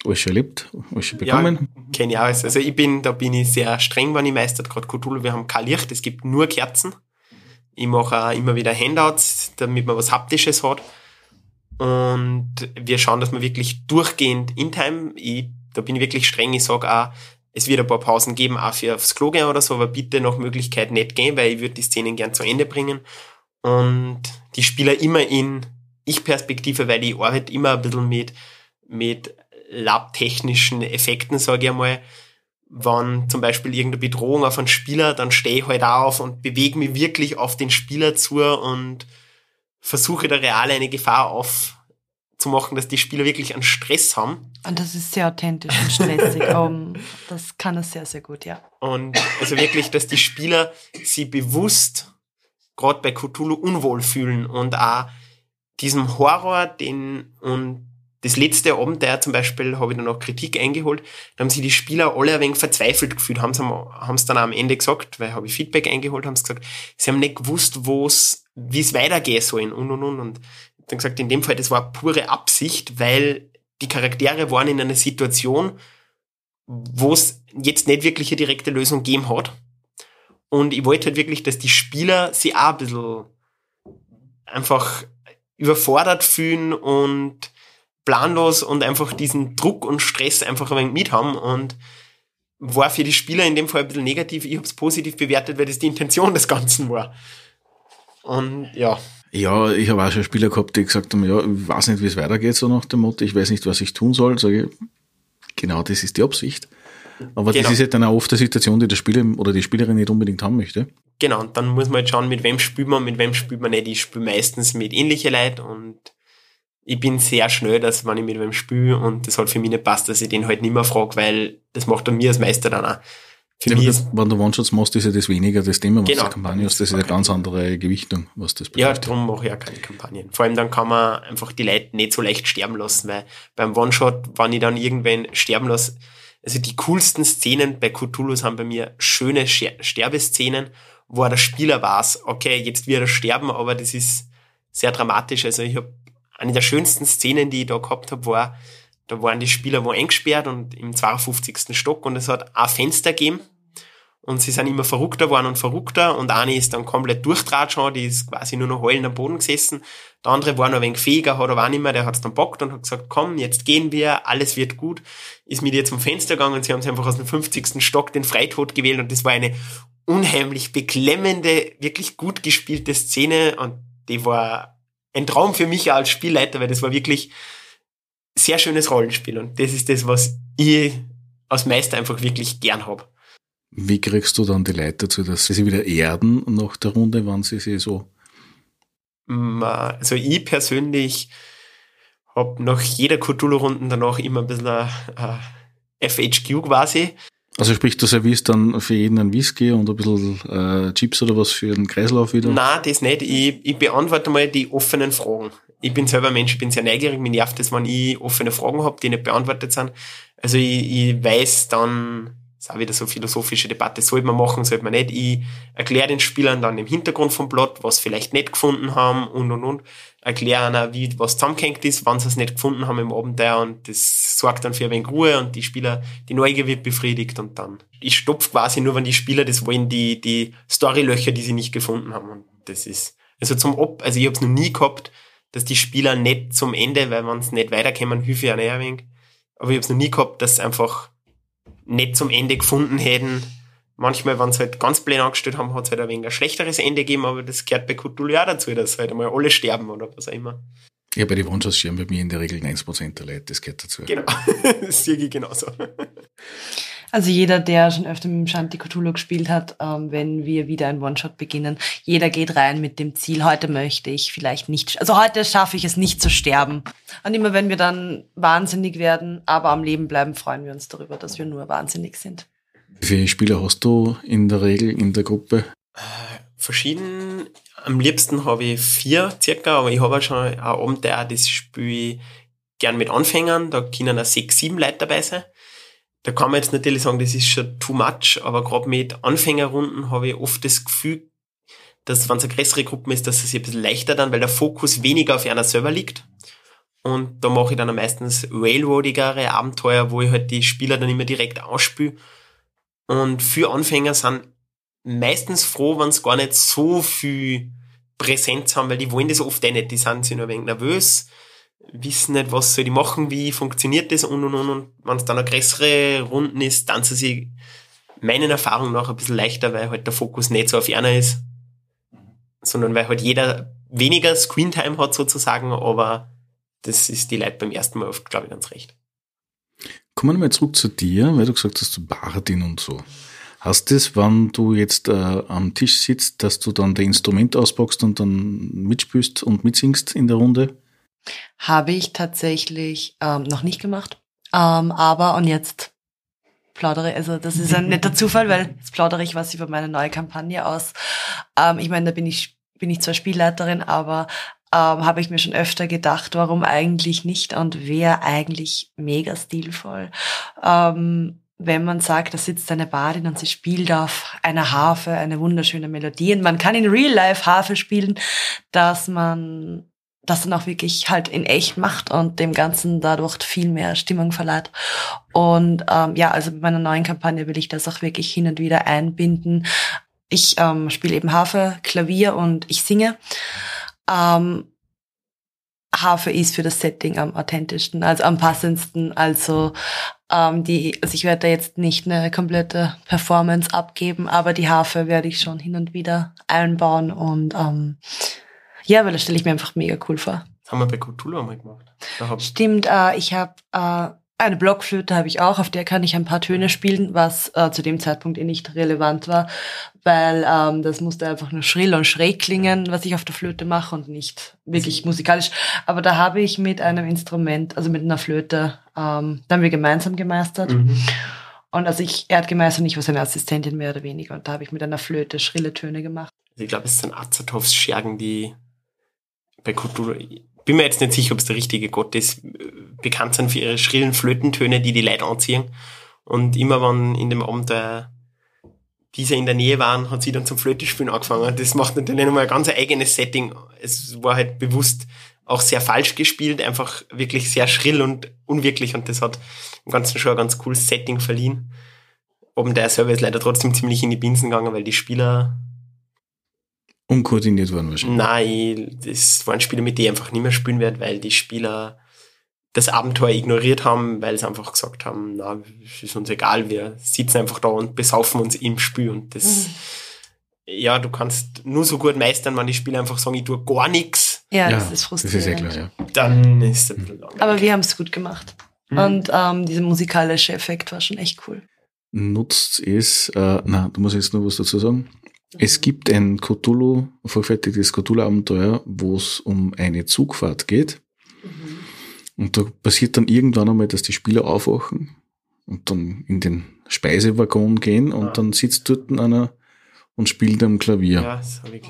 Alles schon erlebt, alles schon bekommen. Ja, kenne ich alles. Also ich bin, da bin ich sehr streng, wenn ich meistert gerade Cthulhu. Wir haben kein Licht, es gibt nur Kerzen. Ich mache auch immer wieder Handouts, damit man was Haptisches hat. Und wir schauen, dass wir wirklich durchgehend in Time, ich, da bin ich wirklich streng, ich sage auch, es wird ein paar Pausen geben, auch für aufs Klo gehen oder so, aber bitte nach Möglichkeit nicht gehen, weil ich würde die Szenen gern zu Ende bringen. Und die Spieler immer in Ich-Perspektive, weil ich arbeite immer ein bisschen mit, mit labtechnischen Effekten, sage ich einmal wenn zum Beispiel irgendeine Bedrohung auf einen Spieler, dann stehe ich halt auf und bewege mich wirklich auf den Spieler zu und versuche da real eine Gefahr aufzumachen, dass die Spieler wirklich einen Stress haben. Und das ist sehr authentisch und stressig. (laughs) um, das kann er sehr, sehr gut, ja. Und also wirklich, dass die Spieler sie bewusst, gerade bei Cthulhu, unwohl fühlen und auch diesem Horror, den und das letzte Abenteuer zum Beispiel habe ich dann auch Kritik eingeholt. Da haben sich die Spieler alle ein wenig verzweifelt gefühlt, haben es dann am Ende gesagt, weil habe ich Feedback eingeholt, haben sie gesagt, sie haben nicht gewusst, wo's, wie es weitergehen soll und und und. Und dann gesagt, in dem Fall, das war pure Absicht, weil die Charaktere waren in einer Situation, wo es jetzt nicht wirklich eine direkte Lösung gegeben hat. Und ich wollte halt wirklich, dass die Spieler sie auch ein bisschen einfach überfordert fühlen und planlos und einfach diesen Druck und Stress einfach ein wenig mit haben und war für die Spieler in dem Fall ein bisschen negativ. Ich habe es positiv bewertet, weil das die Intention des Ganzen war. Und ja. Ja, ich habe auch schon Spieler gehabt, die gesagt haben, ja, ich weiß nicht, wie es weitergeht, so nach dem Motto, ich weiß nicht, was ich tun soll. Sage ich, genau das ist die Absicht. Aber genau. das ist ja dann auch oft eine Situation, die der Spieler oder die Spielerin nicht unbedingt haben möchte. Genau, und dann muss man halt schauen, mit wem spielt man, mit wem spielt man nicht. Ich spiele meistens mit ähnlichen Leuten und ich bin sehr schnell, dass wenn ich mit wem spiele und das halt für mich nicht passt, dass ich den halt nicht mehr frage, weil das macht er mir als Meister dann auch. Für ja, ist, wenn du One-Shots machst, ist ja das weniger das Thema, was genau. der Kampagne ist. Das ist eine ganz andere Gewichtung, was das bedeutet. Ja, darum mache ich auch keine Kampagnen. Vor allem dann kann man einfach die Leute nicht so leicht sterben lassen, weil beim One-Shot, wenn ich dann irgendwen sterben lasse, also die coolsten Szenen bei Cthulhu sind bei mir schöne Sterbeszenen, wo der Spieler weiß, okay, jetzt wird er sterben, aber das ist sehr dramatisch. Also ich habe eine der schönsten Szenen, die ich da gehabt habe, war, da waren die Spieler wo eingesperrt und im 52. Stock und es hat ein Fenster gegeben und sie sind immer verrückter geworden und verrückter und eine ist dann komplett durchtrat schon, die ist quasi nur noch heulend am Boden gesessen. Der andere war noch ein wenig fähiger, hat aber auch nicht mehr, der hat es dann bockt und hat gesagt, komm, jetzt gehen wir, alles wird gut. Ist mit ihr zum Fenster gegangen und sie haben sich einfach aus dem 50. Stock den Freitod gewählt und das war eine unheimlich beklemmende, wirklich gut gespielte Szene und die war ein Traum für mich als Spielleiter, weil das war wirklich sehr schönes Rollenspiel und das ist das, was ich als Meister einfach wirklich gern habe. Wie kriegst du dann die Leute dazu, dass sie sich wieder erden nach der Runde, wann sie sich so? Also ich persönlich habe nach jeder Cthulhu-Runde danach immer ein bisschen ein FHQ quasi. Also sprich, du servierst dann für jeden einen Whisky und ein bisschen äh, Chips oder was für den Kreislauf wieder? Nein, das nicht. Ich, ich beantworte mal die offenen Fragen. Ich bin selber Mensch, ich bin sehr neugierig, mir nervt es, wenn ich offene Fragen habe, die nicht beantwortet sind. Also ich, ich weiß dann, ist auch wieder so philosophische Debatte, sollte man machen, sollte man nicht. Ich erkläre den Spielern dann im Hintergrund vom Plot, was vielleicht nicht gefunden haben und und und. Erkläre ihnen, wie was zusammengehängt ist, wann sie es nicht gefunden haben im Abenteuer und das sorgt dann für ein wenig Ruhe und die Spieler, die Neugier wird befriedigt und dann. Ich stopf quasi nur, wenn die Spieler das wollen, die, die Storylöcher, die sie nicht gefunden haben und das ist, also zum Ob, also ich habe es noch nie gehabt, dass die Spieler nicht zum Ende, weil wenn sie nicht weiterkommen, hilfe ich ihnen ein wenig. Aber ich habe es noch nie gehabt, dass sie einfach nicht zum Ende gefunden hätten. Manchmal, wenn sie halt ganz plain angestellt haben, hat es halt ein wenig ein schlechteres Ende gegeben, aber das gehört bei Cthulhu auch dazu, dass halt einmal alle sterben oder was auch immer. Ja, bei den One-Shots sterben bei mir in der Regel 90% der Leute, das gehört dazu. Genau, (laughs) das sehe ich genauso. Also jeder, der schon öfter mit dem Shanti Cthulhu gespielt hat, ähm, wenn wir wieder ein One-Shot beginnen, jeder geht rein mit dem Ziel, heute möchte ich vielleicht nicht, also heute schaffe ich es nicht zu sterben. Und immer wenn wir dann wahnsinnig werden, aber am Leben bleiben, freuen wir uns darüber, dass wir nur wahnsinnig sind. Wie viele Spieler hast du in der Regel in der Gruppe? Verschieden. Am liebsten habe ich vier circa, aber ich habe auch schon ein Abenteuer, das spiele ich gern mit Anfängern. Da können auch sechs, sieben Leute dabei sein. Da kann man jetzt natürlich sagen, das ist schon too much, aber gerade mit Anfängerrunden habe ich oft das Gefühl, dass wenn es eine größere Gruppe ist, dass es ein bisschen leichter dann, weil der Fokus weniger auf einer selber liegt. Und da mache ich dann meistens railroadigere Abenteuer, wo ich halt die Spieler dann immer direkt ausspüle. Und für Anfänger sind meistens froh, wenn sie gar nicht so viel Präsenz haben, weil die wollen das oft eh nicht. Die sind sich nur ein wenig nervös, wissen nicht, was soll die machen, wie funktioniert das und und und. Und wenn es dann eine größere Runden ist, dann sie sich meinen Erfahrungen nach ein bisschen leichter, weil halt der Fokus nicht so auf einer ist, sondern weil halt jeder weniger Screentime hat sozusagen, aber das ist die Leute beim ersten Mal oft, glaube ich, ganz recht. Kommen wir mal zurück zu dir, weil du gesagt hast, du Bardin und so. Hast du das, wenn du jetzt äh, am Tisch sitzt, dass du dann das Instrument auspackst und dann mitspielst und mitsingst in der Runde? Habe ich tatsächlich ähm, noch nicht gemacht. Ähm, aber, und jetzt plaudere, also das ist ein netter Zufall, weil jetzt plaudere ich was über meine neue Kampagne aus. Ähm, ich meine, da bin ich, bin ich zwar Spielleiterin, aber ähm, habe ich mir schon öfter gedacht, warum eigentlich nicht und wäre eigentlich mega stilvoll. Ähm, wenn man sagt, da sitzt eine Badin und sie spielt auf einer Harfe eine wunderschöne Melodie und man kann in Real Life Harfe spielen, dass man das dann auch wirklich halt in echt macht und dem Ganzen dadurch viel mehr Stimmung verleiht. Und ähm, ja, also mit meiner neuen Kampagne will ich das auch wirklich hin und wieder einbinden. Ich ähm, spiele eben Harfe, Klavier und ich singe. Ähm, Harfe ist für das Setting am authentischsten, also am passendsten. Also ähm, die, also ich werde da jetzt nicht eine komplette Performance abgeben, aber die Harfe werde ich schon hin und wieder einbauen und ähm, ja, weil das stelle ich mir einfach mega cool vor. Das haben wir bei Cthulhu einmal gemacht. Stimmt, äh, ich habe äh, eine Blockflöte habe ich auch, auf der kann ich ein paar Töne spielen, was äh, zu dem Zeitpunkt eh nicht relevant war, weil ähm, das musste einfach nur schrill und schräg klingen, was ich auf der Flöte mache und nicht wirklich musikalisch. Aber da habe ich mit einem Instrument, also mit einer Flöte, ähm, da haben wir gemeinsam gemeistert. mhm. Und also ich, er hat gemeistert, ich war seine Assistentin mehr oder weniger. Und da habe ich mit einer Flöte schrille Töne gemacht. Ich glaube, es sind Azathoffs Schergen, die bei ich bin mir jetzt nicht sicher, ob es der richtige Gott ist, bekannt sind für ihre schrillen Flötentöne, die die Leute anziehen. Und immer wenn in dem Abenteuer diese in der Nähe waren, hat sie dann zum Flötespielen angefangen. Das macht natürlich nochmal ein ganz eigenes Setting. Es war halt bewusst auch sehr falsch gespielt, einfach wirklich sehr schrill und unwirklich und das hat im Ganzen schon ein ganz cooles Setting verliehen. Oben der selber ist leider trotzdem ziemlich in die Binsen gegangen, weil die Spieler Unkoordiniert waren wahrscheinlich. Nein, das waren Spiele, mit denen ich einfach nicht mehr spielen werde, weil die Spieler das Abenteuer ignoriert haben, weil sie einfach gesagt haben, na, es ist uns egal, wir sitzen einfach da und besaufen uns im Spiel und das, ja, du kannst nur so gut meistern, wenn die Spieler einfach sagen, ich tue gar nichts, Ja, Ja, das ist Das frustrierend. ist ja klar, ja. dann ist es ein bisschen langweilig. Aber wir haben es gut gemacht. Mhm. Und ähm, dieser musikalische Effekt war schon echt cool. Nutzt es, äh, na, du musst jetzt noch was dazu sagen. Es gibt ein Cthulhu, vorgefertigtes Cthulhu-Abenteuer, wo es um eine Zugfahrt geht. Und da passiert dann irgendwann einmal, dass die Spieler aufwachen und dann in den Speisewaggon gehen und Ja. dann sitzt dort einer und spielt am Klavier. Ja, das, hab ich,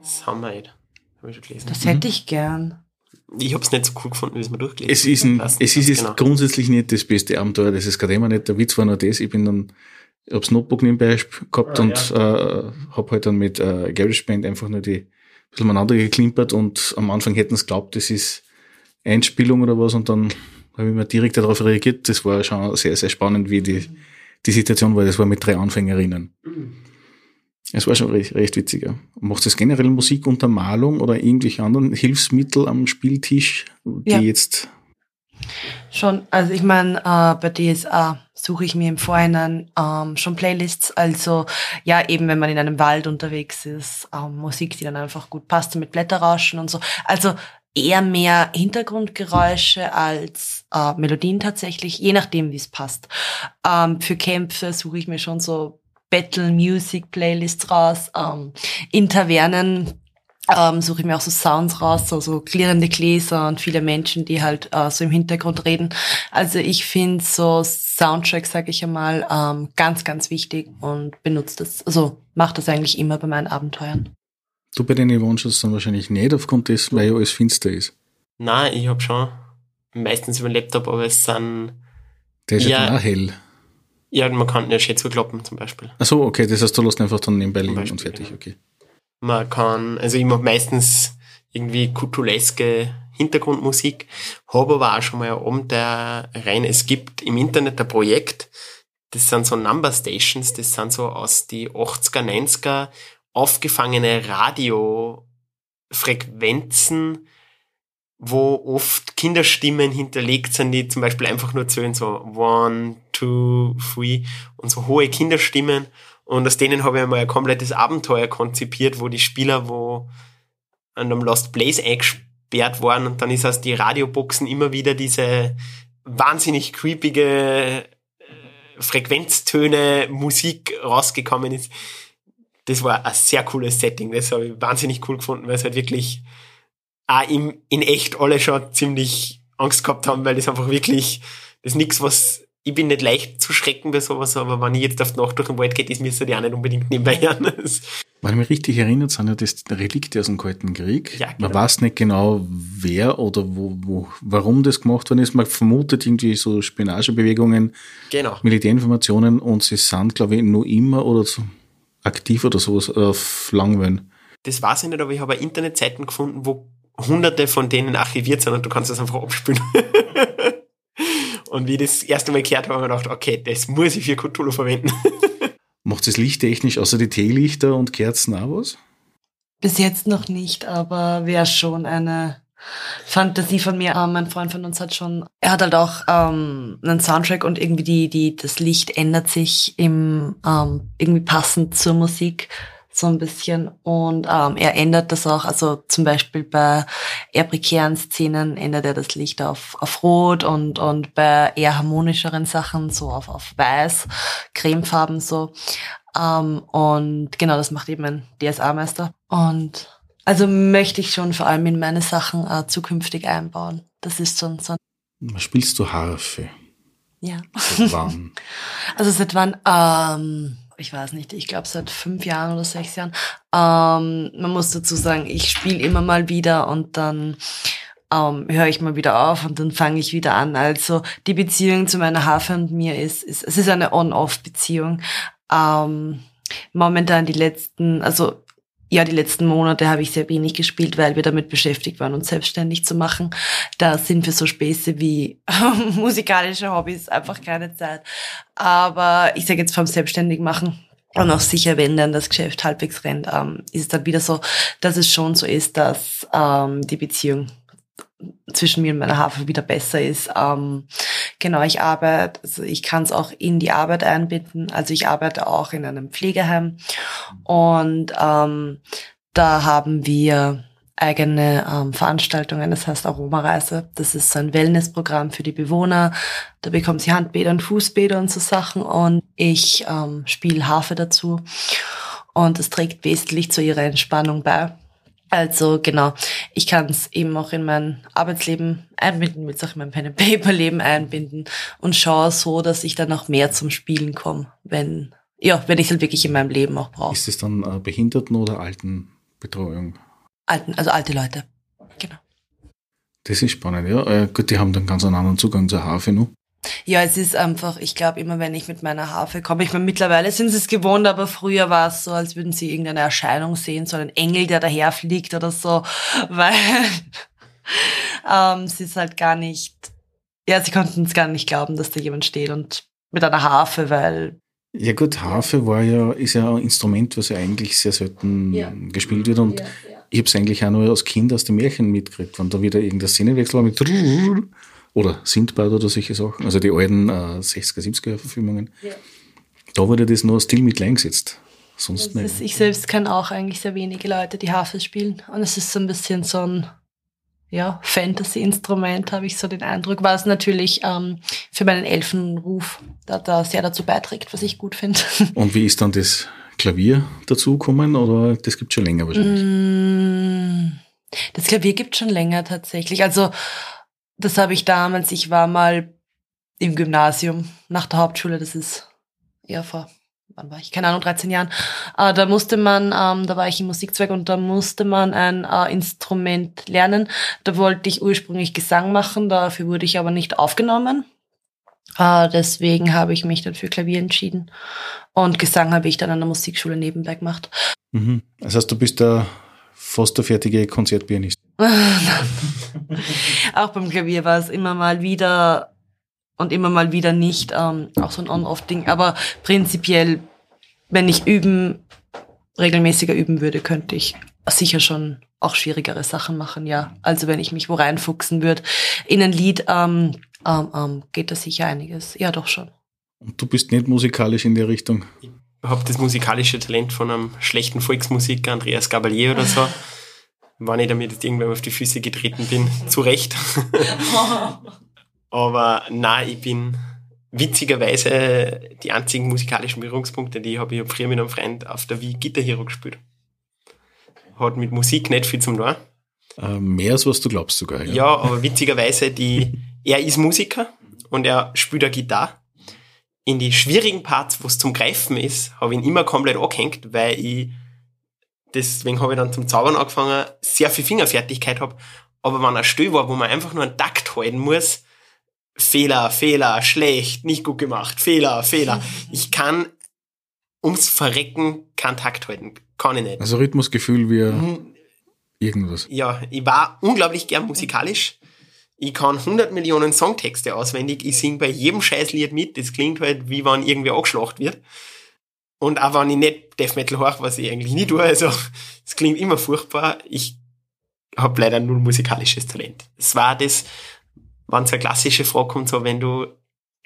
das haben wir nicht. Hab ich schon gelesen. Das hätte ich gern. Ich hab's nicht so cool gefunden, wie es mir durchgelesen Es ist, ein, Weiß es ist jetzt genau. grundsätzlich nicht das beste Abenteuer, das ist gerade immer nicht. Der Witz war nur das, ich bin dann, hab's Notebook nebenbei gehabt Ah, und äh, hab halt dann mit äh, GarageBand einfach nur die ein bisschen miteinander geklimpert und am Anfang hätten sie glaubt, das ist Einspielung oder was und dann habe ich mir direkt darauf reagiert. Das war schon sehr, sehr spannend, wie die, die Situation war. Das war mit drei Anfängerinnen. Es war schon recht, recht witzig. Ja. Macht es generell Musikuntermalung oder irgendwelche anderen Hilfsmittel am Spieltisch, die Ja. jetzt Schon, also ich meine, äh, bei DSA suche ich mir im Vorhinein ähm, schon Playlists. Also ja, eben wenn man in einem Wald unterwegs ist, ähm, Musik, die dann einfach gut passt mit Blätterrauschen und so. Also eher mehr Hintergrundgeräusche als äh, Melodien tatsächlich, je nachdem, wie es passt. Ähm, für Kämpfe suche ich mir schon so Battle Music Playlists raus. Ähm, in Tavernen ähm, suche ich mir auch so Sounds raus, so, so klirrende Gläser und viele Menschen, die halt äh, so im Hintergrund reden. Also ich finde so Soundtracks, sage ich einmal, ähm, ganz, ganz wichtig und benutze das, also mache das eigentlich immer bei meinen Abenteuern. Du bei den Evangels dann wahrscheinlich nicht, aufgrund dessen, weil ja alles finster ist. Nein, ich hab schon meistens über den Laptop, aber es sind, Der ist ja, Ja. dann auch hell. ja, man kann ja Schätze klappen zum Beispiel. Ach so, okay, das heißt, du lässt einfach dann nebenbei liegen Beispiel, und fertig, genau. okay. Man kann, also ich mag meistens irgendwie kutuleske Hintergrundmusik, habe aber auch schon mal oben der rein, es gibt im Internet ein Projekt, das sind so Number Stations, das sind so aus die 80er, 90er aufgefangene Radiofrequenzen, wo oft Kinderstimmen hinterlegt sind, die zum Beispiel einfach nur zählen, so one, two, three und so hohe Kinderstimmen. Und aus denen habe ich einmal ein komplettes Abenteuer konzipiert, wo die Spieler, wo an einem Lost Place eingesperrt waren und dann ist aus die Radioboxen immer wieder diese wahnsinnig creepige äh, Frequenztöne Musik rausgekommen ist. Das war ein sehr cooles Setting. Das habe ich wahnsinnig cool gefunden, weil es halt wirklich auch im, in echt alle schon ziemlich Angst gehabt haben, weil das einfach wirklich, das ist nichts, was, ich bin nicht leicht zu schrecken bei sowas, aber wenn ich jetzt auf die Nacht durch den Wald ist mir so die auch nicht unbedingt nebenbei hören. Das- Wenn ich mich richtig erinnert, sind ja das Relikte aus dem Kalten Krieg. Ja, genau. Man weiß nicht genau, wer oder wo, wo, warum das gemacht worden ist. Man vermutet irgendwie so Spionagebewegungen, Genau. Militärinformationen und sie sind, glaube ich, nur immer oder so aktiv oder sowas auf Langwellen. Das weiß ich nicht, aber ich habe Internetseiten gefunden, wo hunderte von denen archiviert sind und du kannst das einfach abspielen. (laughs) und wie ich das erste Mal gehört habe, habe ich mir gedacht, okay, das muss ich für Cthulhu verwenden. (laughs) Macht es lichttechnisch außer die Teelichter und Kerzen auch was? Bis jetzt noch nicht, aber wäre schon eine Fantasie von mir. Ähm, mein Freund von uns hat schon, er hat halt auch ähm, einen Soundtrack und irgendwie die, die, das Licht ändert sich im, ähm, irgendwie passend zur Musik so ein bisschen und ähm, er ändert das auch, also zum Beispiel bei eher prekären Szenen ändert er das Licht auf, auf Rot und, und bei eher harmonischeren Sachen so auf, auf Weiß, Cremefarben so. Ähm, und genau, das macht eben ein DSA-Meister. Und also möchte ich schon vor allem in meine Sachen äh, zukünftig einbauen. Das ist schon so. Spielst du Harfe? Ja. Seit wann? (laughs) Also seit wann? Ähm, ich weiß nicht, ich glaube seit fünf Jahren oder sechs Jahren. Ähm, man muss dazu sagen, ich spiele immer mal wieder und dann ähm, höre ich mal wieder auf und dann fange ich wieder an. Also die Beziehung zu meiner Harfe und mir ist, ist es ist eine On-Off-Beziehung. Ähm, momentan die letzten, also ja, die letzten Monate habe ich sehr wenig gespielt, weil wir damit beschäftigt waren, uns selbstständig zu machen. Da sind für so Späße wie (laughs) musikalische Hobbys einfach keine Zeit. Aber ich sage jetzt vom selbstständig machen und auch sicher, wenn dann das Geschäft halbwegs rennt, ähm, ist es dann wieder so, dass es schon so ist, dass ähm, die Beziehung zwischen mir und meiner Harfe wieder besser ist. Ähm, genau, ich arbeite, also ich kann es auch in die Arbeit einbinden. Also ich arbeite auch in einem Pflegeheim und ähm, da haben wir eigene ähm, Veranstaltungen, das heißt Aromareise. Das ist so ein Wellnessprogramm für die Bewohner. Da bekommen sie Handbäder und Fußbäder und so Sachen und ich ähm, spiele Harfe dazu und das trägt wesentlich zu ihrer Entspannung bei. Also genau, ich kann es eben auch in mein Arbeitsleben einbinden, es auch in mein Pen-and-Paper-Leben einbinden und schaue so, dass ich dann auch mehr zum Spielen komme, wenn, ja, wenn ich es halt wirklich in meinem Leben auch brauche. Ist es dann äh, Behinderten- oder Altenbetreuung? Alten, also alte Leute, genau. Das ist spannend, ja. Äh, gut, die haben dann ganz einen anderen Zugang zur Harfe noch. Ja, es ist einfach, ich glaube, immer wenn ich mit meiner Harfe komme, ich meine, mittlerweile sind sie es gewohnt, aber früher war es so, als würden sie irgendeine Erscheinung sehen, so einen Engel, der daherfliegt oder so, (laughs) weil ähm, sie ist halt gar nicht, ja, sie konnten es gar nicht glauben, dass da jemand steht und mit einer Harfe, weil Ja gut, Harfe war ja, ist ja ein Instrument, was ja eigentlich sehr selten Ja. gespielt wird und ich habe es eigentlich auch nur als Kind aus dem Märchen mitgekriegt, wenn da wieder irgendein Szenenwechsel war mit oder Sindbad oder solche Sachen, also die alten äh, 60er, 70er Verfilmungen. Da wurde das nur als Stilmittel eingesetzt. Sonst nicht. ist, ich selbst kenne auch eigentlich sehr wenige Leute, die Harfe spielen. Und es ist so ein bisschen so ein ja, Fantasy-Instrument, habe ich so den Eindruck, was natürlich ähm, für meinen Elfenruf da, da sehr dazu beiträgt, was ich gut finde. (laughs) Und wie ist dann das Klavier dazugekommen oder das gibt schon länger wahrscheinlich? Mm, Das Klavier gibt schon länger tatsächlich. Also das habe ich damals, ich war mal im Gymnasium nach der Hauptschule, das ist ja vor, wann war ich? Keine Ahnung, 13 Jahren. Äh, da musste man, ähm, da war ich im Musikzweig und da musste man ein äh, Instrument lernen. Da wollte ich ursprünglich Gesang machen, dafür wurde ich aber nicht aufgenommen. Äh, deswegen habe ich mich dann für Klavier entschieden. Und Gesang habe ich dann an der Musikschule nebenbei gemacht. Mhm. Das heißt, du bist da fast der fertige Konzertpianist. (laughs) auch beim Klavier war es immer mal wieder und immer mal wieder nicht, ähm, auch so ein On-Off-Ding. Aber prinzipiell, wenn ich üben, regelmäßiger üben würde, könnte ich sicher schon auch schwierigere Sachen machen, ja. Also wenn ich mich wo reinfuchsen würde in ein Lied, ähm, ähm, ähm, geht da sicher einiges. Ja, doch schon. Und du bist nicht musikalisch in der Richtung. Ich habe das musikalische Talent von einem schlechten Volksmusiker, Andreas Gabalier oder so. War nicht damit jetzt irgendwann auf die Füße getreten bin, zu Recht. (laughs) Aber nein, ich bin witzigerweise die einzigen musikalischen Berührungspunkte, die ich habe. Ich habe früher mit einem Freund auf der Wii Guitar Hero gespielt. Hat mit Musik nicht viel zum tun. Äh, mehr als was du glaubst sogar. Ja, aber witzigerweise, die, er ist Musiker und er spielt eine Gitarre. In die schwierigen Parts, wo es zum Greifen ist, habe ich ihn immer komplett angehängt, weil ich, deswegen habe ich dann zum Zaubern angefangen, sehr viel Fingerfertigkeit habe. Aber wenn ein Stück war, wo man einfach nur einen Takt halten muss, Fehler, Fehler, schlecht, nicht gut gemacht, Fehler, Fehler. Ich kann ums Verrecken keinen Takt halten. Kann ich nicht. Also Rhythmusgefühl wie Mhm. irgendwas. Ja, ich war unglaublich gern musikalisch. Ich kann 100 Millionen Songtexte auswendig. Ich sing bei jedem Scheißlied mit. Das klingt halt, wie wenn irgendwer angeschlacht wird. Und auch wenn ich nicht Death Metal höre, was ich eigentlich nie tue, also es klingt immer furchtbar. Ich habe leider null musikalisches Talent. Es war das, wenn so eine klassische Frage kommt, so wenn du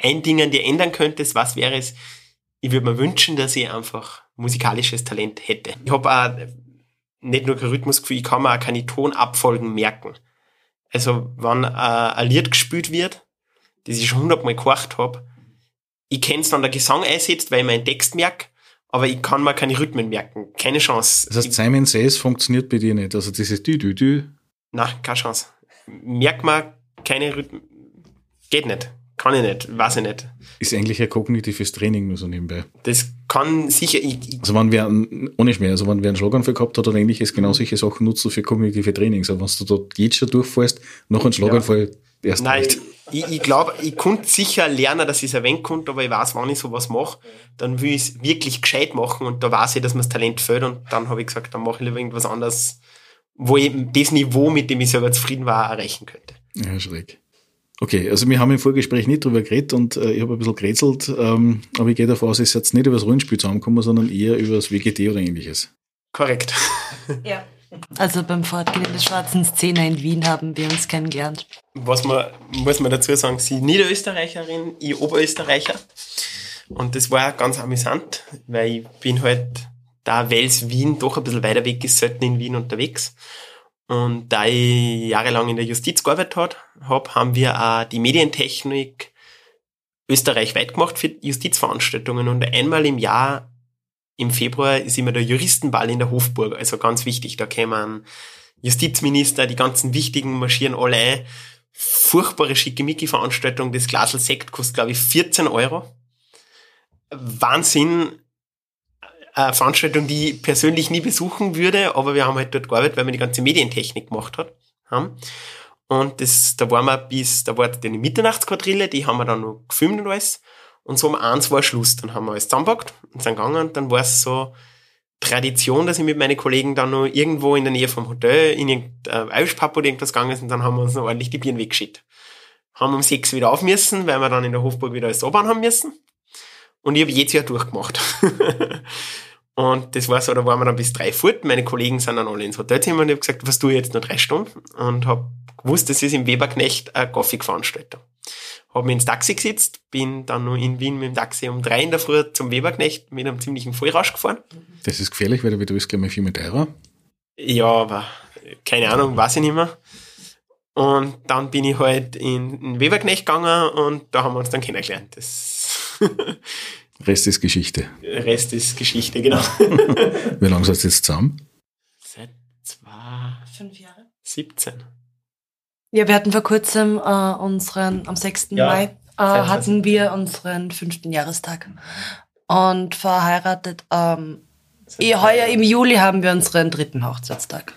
ein Ding an dir ändern könntest, was wäre es? Ich würde mir wünschen, dass ich einfach musikalisches Talent hätte. Ich habe auch nicht nur kein Rhythmusgefühl, ich kann mir auch keine Tonabfolgen merken. Also, wenn äh, ein Lied gespielt wird, das ich schon hundertmal gehört habe, ich kenn's wenn der Gesang einsetzt, weil ich meinen Text merke, aber ich kann mir keine Rhythmen merken. Keine Chance. Das heißt, Simon Says funktioniert bei dir nicht. Also dieses Dü, Dü, Dü. Nein, keine Chance. Merkt man keine Rhythmen. Geht nicht. Kann ich nicht. Weiß ich nicht. Ist eigentlich ein kognitives Training nur so nebenbei. Das kann sicher, ich, ich, Also wenn wer, einen- ohne Schmäh, also wenn wer einen Schlaganfall gehabt hat oder ähnliches, genau solche Sachen nutzt du für kognitive Trainings. Aber wenn du dort jetzt schon durchfährst, noch einen Schlaganfall erst nein, recht. ich, ich glaube, ich konnte sicher lernen, dass ich es erwähnen konnte, aber ich weiß, wenn ich sowas mache, dann will ich es wirklich gescheit machen und da weiß ich, dass mir das Talent fehlt und dann habe ich gesagt, dann mache ich lieber irgendwas anderes, wo ich das Niveau, mit dem ich selber zufrieden war, erreichen könnte. Ja, schräg. Okay, also wir haben im Vorgespräch nicht drüber geredet und äh, ich habe ein bisschen gerätselt, ähm, aber ich gehe davon aus, es ist jetzt nicht über das Rollenspiel zusammengekommen, sondern eher über das WGT oder ähnliches. Korrekt. (laughs) Ja. Also beim Fortgehen der schwarzen Szene in Wien haben wir uns kennengelernt. Was man, muss man dazu sagen, sie Niederösterreicherin, ich Oberösterreicher. Und das war ganz amüsant, weil ich bin halt da Wels Wien doch ein bisschen weiter weg ist, selten in Wien unterwegs. Und da ich jahrelang in der Justiz gearbeitet hat, hab, haben wir auch die Medientechnik österreichweit gemacht für Justizveranstaltungen. Und einmal im Jahr im Februar ist immer der Juristenball in der Hofburg, also ganz wichtig. Da kämen Justizminister, die ganzen Wichtigen marschieren alle ein. Furchtbare Schickimicki-Veranstaltung. Das Glasl Sekt kostet, glaube ich, 14 Euro. Wahnsinn. Eine Veranstaltung, die ich persönlich nie besuchen würde, aber wir haben halt dort gearbeitet, weil wir die ganze Medientechnik gemacht hat, haben. Und das, da waren wir bis, da war die Mitternachtsquadrille, die haben wir dann noch gefilmt und alles. Und so um eins war Schluss. Dann haben wir alles zusammengepackt und sind gegangen und dann war es so Tradition, dass ich mit meinen Kollegen dann noch irgendwo in der Nähe vom Hotel in irgendein Eispub oder irgendwas gegangen ist und dann haben wir uns noch ordentlich die Bieren weggeschickt. Haben um sechs wieder auf müssen, weil wir dann in der Hofburg wieder alles abbauen haben müssen. Und ich habe jedes Jahr durchgemacht. (laughs) und das war so, da waren wir dann bis drei fort. Meine Kollegen sind dann alle ins Hotelzimmer und ich habe gesagt, was tue ich jetzt noch drei Stunden? Und habe gewusst, das ist im Weberknecht eine Kaffeeveranstaltung habe mich ins Taxi gesetzt, bin dann noch in Wien mit dem Taxi um drei in der Früh zum Weberknecht mit einem ziemlichen Vollrausch gefahren. Das ist gefährlich, weil du bist gleich mal viel mit teurer. Ja, aber keine Ahnung, weiß ich nicht mehr. Und dann bin ich halt in den Weberknecht gegangen und da haben wir uns dann kennengelernt. Das (laughs) Rest ist Geschichte. Rest ist Geschichte, genau. (laughs) Wie lange seid ihr jetzt zusammen? Seit zwei, Fünf Jahre. 17. Ja, wir hatten vor kurzem äh, unseren, am 6. Ja, Mai äh, hatten wir unseren fünften Jahrestag. Und verheiratet, ähm, heuer im Juli haben wir unseren dritten Hochzeitstag.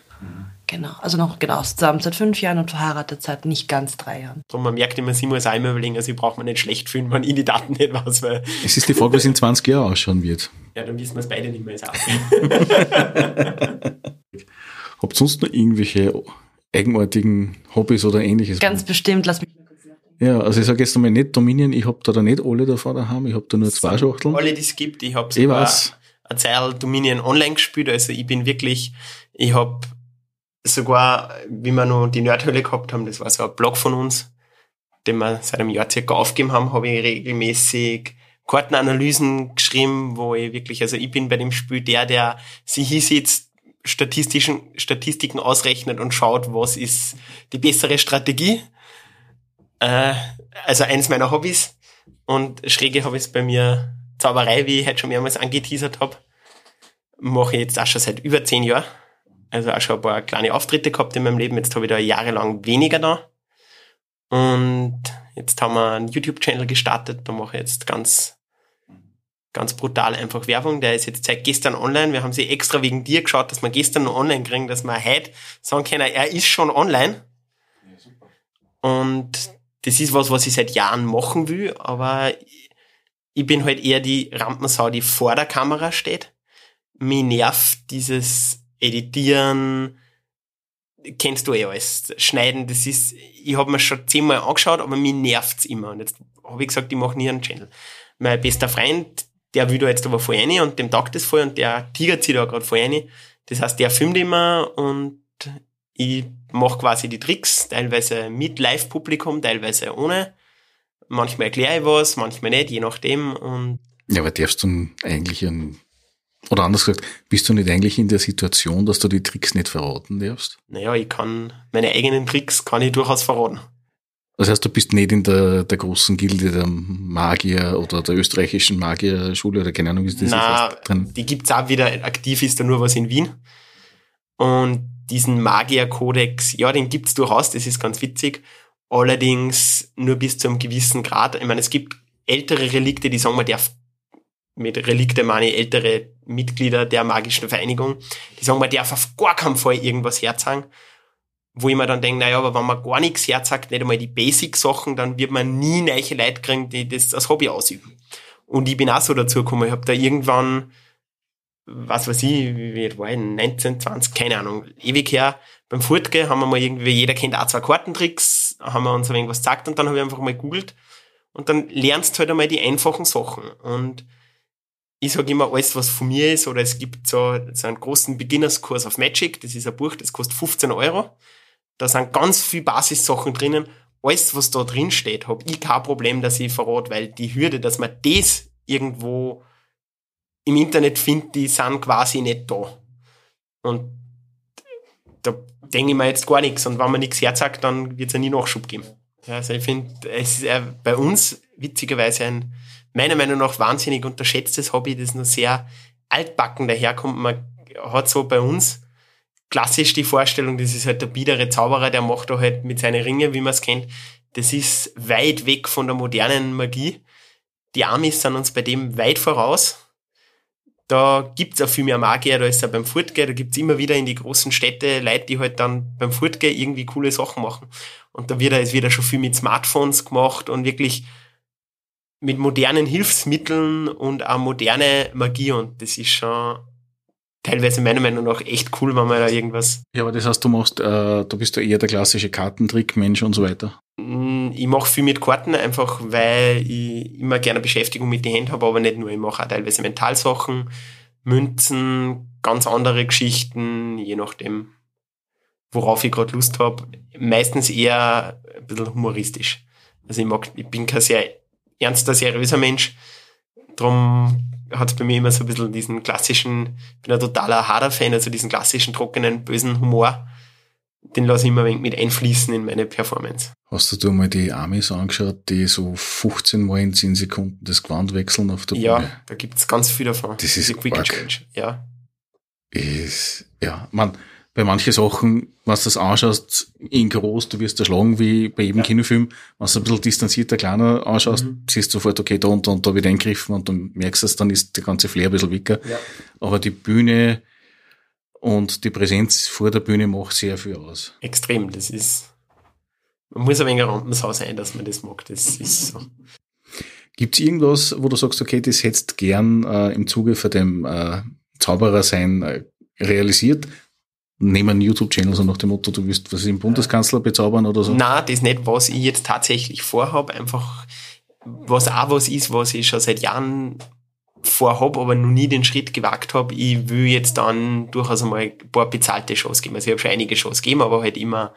Genau, also noch genau, zusammen seit fünf Jahren und verheiratet seit nicht ganz drei Jahren. Und man merkt immer, sie muss auch immer überlegen, also ich brauche mir nicht schlecht fühlen, wenn ich die Daten nicht weiß, weil, Es ist die Frage, wie es in 20 Jahren ausschauen wird. ja, dann wissen wir es beide nicht mehr. Ist auch. (laughs) Habt ihr sonst noch irgendwelche eigenartigen Hobbys oder ähnliches? Ganz bestimmt, lass mich mal kurz nachdenken. Ja, also ich sage jetzt einmal nicht Dominion, ich hab da, da nicht alle davon daheim, ich hab da nur zwei Schachteln. Alle, die es gibt, ich habe Ich sogar eine Zeit Dominion online gespielt, also ich bin wirklich, ich habe sogar, wie wir noch die Nerdhöhle gehabt haben, das war so ein Blog von uns, den wir seit einem Jahr circa aufgegeben haben, habe ich regelmäßig Kartenanalysen geschrieben, wo ich wirklich, also ich bin bei dem Spiel der, der sich hinsetzt, statistischen Statistiken ausrechnet und schaut, was ist die bessere Strategie. Äh, also eines meiner Hobbys. Und schräge Hobbys bei mir Zauberei, wie ich heute schon mehrmals angeteasert habe, mache ich jetzt auch schon seit über zehn Jahren. Also auch schon ein paar kleine Auftritte gehabt in meinem Leben. Jetzt habe ich da jahrelang weniger da. Und jetzt haben wir einen YouTube-Channel gestartet. Da mache ich jetzt ganz, ganz brutal einfach Werbung. Der ist jetzt seit gestern online. Wir haben sie extra wegen dir geschaut, dass wir gestern noch online kriegen, dass wir heute sagen können, er ist schon online. Und das ist was, was ich seit Jahren machen will, aber ich bin halt eher die Rampensau, die vor der Kamera steht. Mich nervt dieses Editieren, kennst du eh alles. Schneiden, das ist, ich habe mir schon zehnmal angeschaut, aber mich nervt's immer. Und jetzt habe ich gesagt, ich mache nie einen Channel. Mein bester Freund, der will da jetzt aber voll rein und dem taugt das voll und der tigert sich da gerade voll rein. Das heißt, der filmt immer und ich mache quasi die Tricks, teilweise mit Live-Publikum, teilweise ohne. Manchmal erkläre ich was, manchmal nicht, je nachdem. Und Ja, aber darfst du eigentlich ein, oder anders gesagt, bist du nicht eigentlich in der Situation, dass du die Tricks nicht verraten darfst? naja, ich kann meine eigenen Tricks kann ich durchaus verraten. Das heißt, du bist nicht in der, der großen Gilde der Magier oder der österreichischen Magierschule oder keine Ahnung, wie es das Na, drin. die gibt's auch wieder. Aktiv ist da nur was in Wien. Und diesen Magier-Kodex, ja, den gibt's durchaus, das ist ganz witzig. Allerdings nur bis zu einem gewissen Grad. Ich meine, es gibt ältere Relikte, die sagen, man darf mit Relikte meine ich ältere Mitglieder der magischen Vereinigung, die sagen, man darf auf gar keinen Fall irgendwas herzeigen. Wo ich mir dann denke, naja, aber wenn man gar nichts herzagt, nicht einmal die Basic-Sachen, dann wird man nie neue Leute kriegen, die das als Hobby ausüben. Und ich bin auch so dazu gekommen, ich habe da irgendwann, was weiß ich, wie war ich, 19, 20, keine Ahnung, ewig her, beim Fortgehen haben wir mal irgendwie, jeder kennt auch zwei Kartentricks, haben wir uns ein wenig was gesagt und dann habe ich einfach mal googelt und dann lernst du halt einmal die einfachen Sachen. Und ich sage immer, alles, was von mir ist, oder es gibt so, so einen großen Beginnerskurs auf Magic, das ist ein Buch, das kostet 15 Euro. Da sind ganz viele Basissachen drinnen. Alles, was da drin steht, habe ich kein Problem, dass ich verrate, weil die Hürde, dass man das irgendwo im Internet findet, die sind quasi nicht da. Und da denke ich mir jetzt gar nichts. Und wenn man nichts herzagt, dann wird es ja nie Nachschub geben. Also ich finde, es ist bei uns witzigerweise ein meiner Meinung nach wahnsinnig unterschätztes Hobby, das nur sehr altbacken daherkommt. Man hat so bei uns klassisch die Vorstellung, das ist halt der biedere Zauberer, der macht da halt mit seinen Ringen, wie man es kennt. Das ist weit weg von der modernen Magie. Die Amis sind uns bei dem weit voraus. Da gibt's auch viel mehr Magier, da ist ja beim Fortgehen, da gibt's immer wieder in die großen Städte Leute, die halt dann beim Fortgehen irgendwie coole Sachen machen. Und da wird es wieder schon viel mit Smartphones gemacht und wirklich mit modernen Hilfsmitteln und auch moderne Magie und das ist schon teilweise meiner Meinung nach echt cool, wenn man da irgendwas. Ja, aber das heißt, du machst, äh, du bist ja eher der klassische Kartentrickmensch und so weiter. Mm, Ich mache viel mit Karten, einfach weil ich immer gerne Beschäftigung mit den Händen habe, aber nicht nur. Ich mache auch teilweise Mentalsachen, Münzen, ganz andere Geschichten, je nachdem, worauf ich gerade Lust habe. Meistens eher ein bisschen humoristisch. Also ich mag, ich bin kein sehr ernster, seriöser Mensch. Drum hat es bei mir immer so ein bisschen diesen klassischen, ich bin ein totaler Hader-Fan, also diesen klassischen, trockenen, bösen Humor. Den lasse ich immer ein wenig mit einfließen in meine Performance. Hast du dir mal die Amis angeschaut, die so 15 Mal in 10 Sekunden das Gewand wechseln auf der Ja, Bühne? da gibt's ganz viel davon. Das ist Die Quick. Change. Ja. Ist, ja, man, bei manchen Sachen, du das anschaust, in groß, du wirst erschlagen wie bei jedem Ja. Kinofilm. Wenn du ein bisschen distanzierter, kleiner anschaust, Mhm. siehst du sofort, okay, da und da und da wird eingegriffen und dann merkst du es, dann ist der ganze Flair ein bisschen weg. Ja. Aber die Bühne und die Präsenz vor der Bühne macht sehr viel aus. Extrem. Das ist, man muss ein wenig ein Rampensau sein, dass man das mag. Das ist so. Gibt's irgendwas, wo du sagst, okay, das hättest gern äh, im Zuge von dem äh, Zauberer sein äh, realisiert? Nehmen YouTube-Channel so nach dem Motto, du willst was im Bundeskanzler bezaubern oder so? Na, das ist nicht, was ich jetzt tatsächlich vorhab. Einfach, was auch was ist, was ich schon seit Jahren vorhab, aber noch nie den Schritt gewagt habe. Ich will jetzt dann durchaus einmal ein paar bezahlte Shows geben. Also ich habe schon einige Shows gegeben, aber halt immer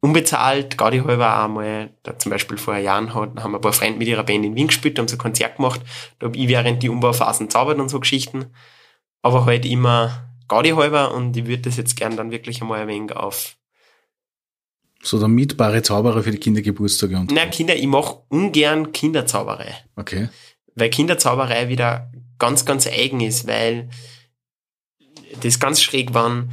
unbezahlt. Gaudi halber auch mal, da zum Beispiel vor Jahren hat, haben ein paar Freunde mit ihrer Band in Wien gespielt, haben so ein Konzert gemacht. Da habe ich während die Umbauphasen zaubert und so Geschichten. Aber halt immer Gaudi halber und ich würde das jetzt gern dann wirklich einmal ein wenig auf So der mietbare Zauberer für die Kindergeburtstage und Na, Kinder, ich mache ungern Kinderzauberei, okay. weil Kinderzauberei wieder ganz, ganz eigen ist, weil das ganz schräg waren.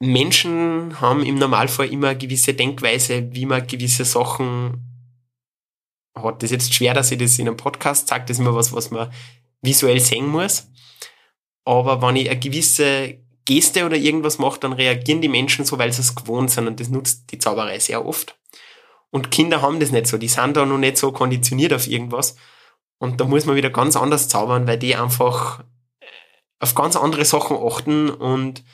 Menschen haben im Normalfall immer eine gewisse Denkweise, wie man gewisse Sachen hat. Das ist jetzt schwer, dass ich das in einem Podcast sage, das ist immer was, was man visuell sehen muss. Aber wenn ich eine gewisse Geste oder irgendwas mache, dann reagieren die Menschen so, weil sie es gewohnt sind und das nutzt die Zauberei sehr oft. Und Kinder haben das nicht so, die sind da noch nicht so konditioniert auf irgendwas. Und da muss man wieder ganz anders zaubern, weil die einfach äh, auf ganz andere Sachen achten und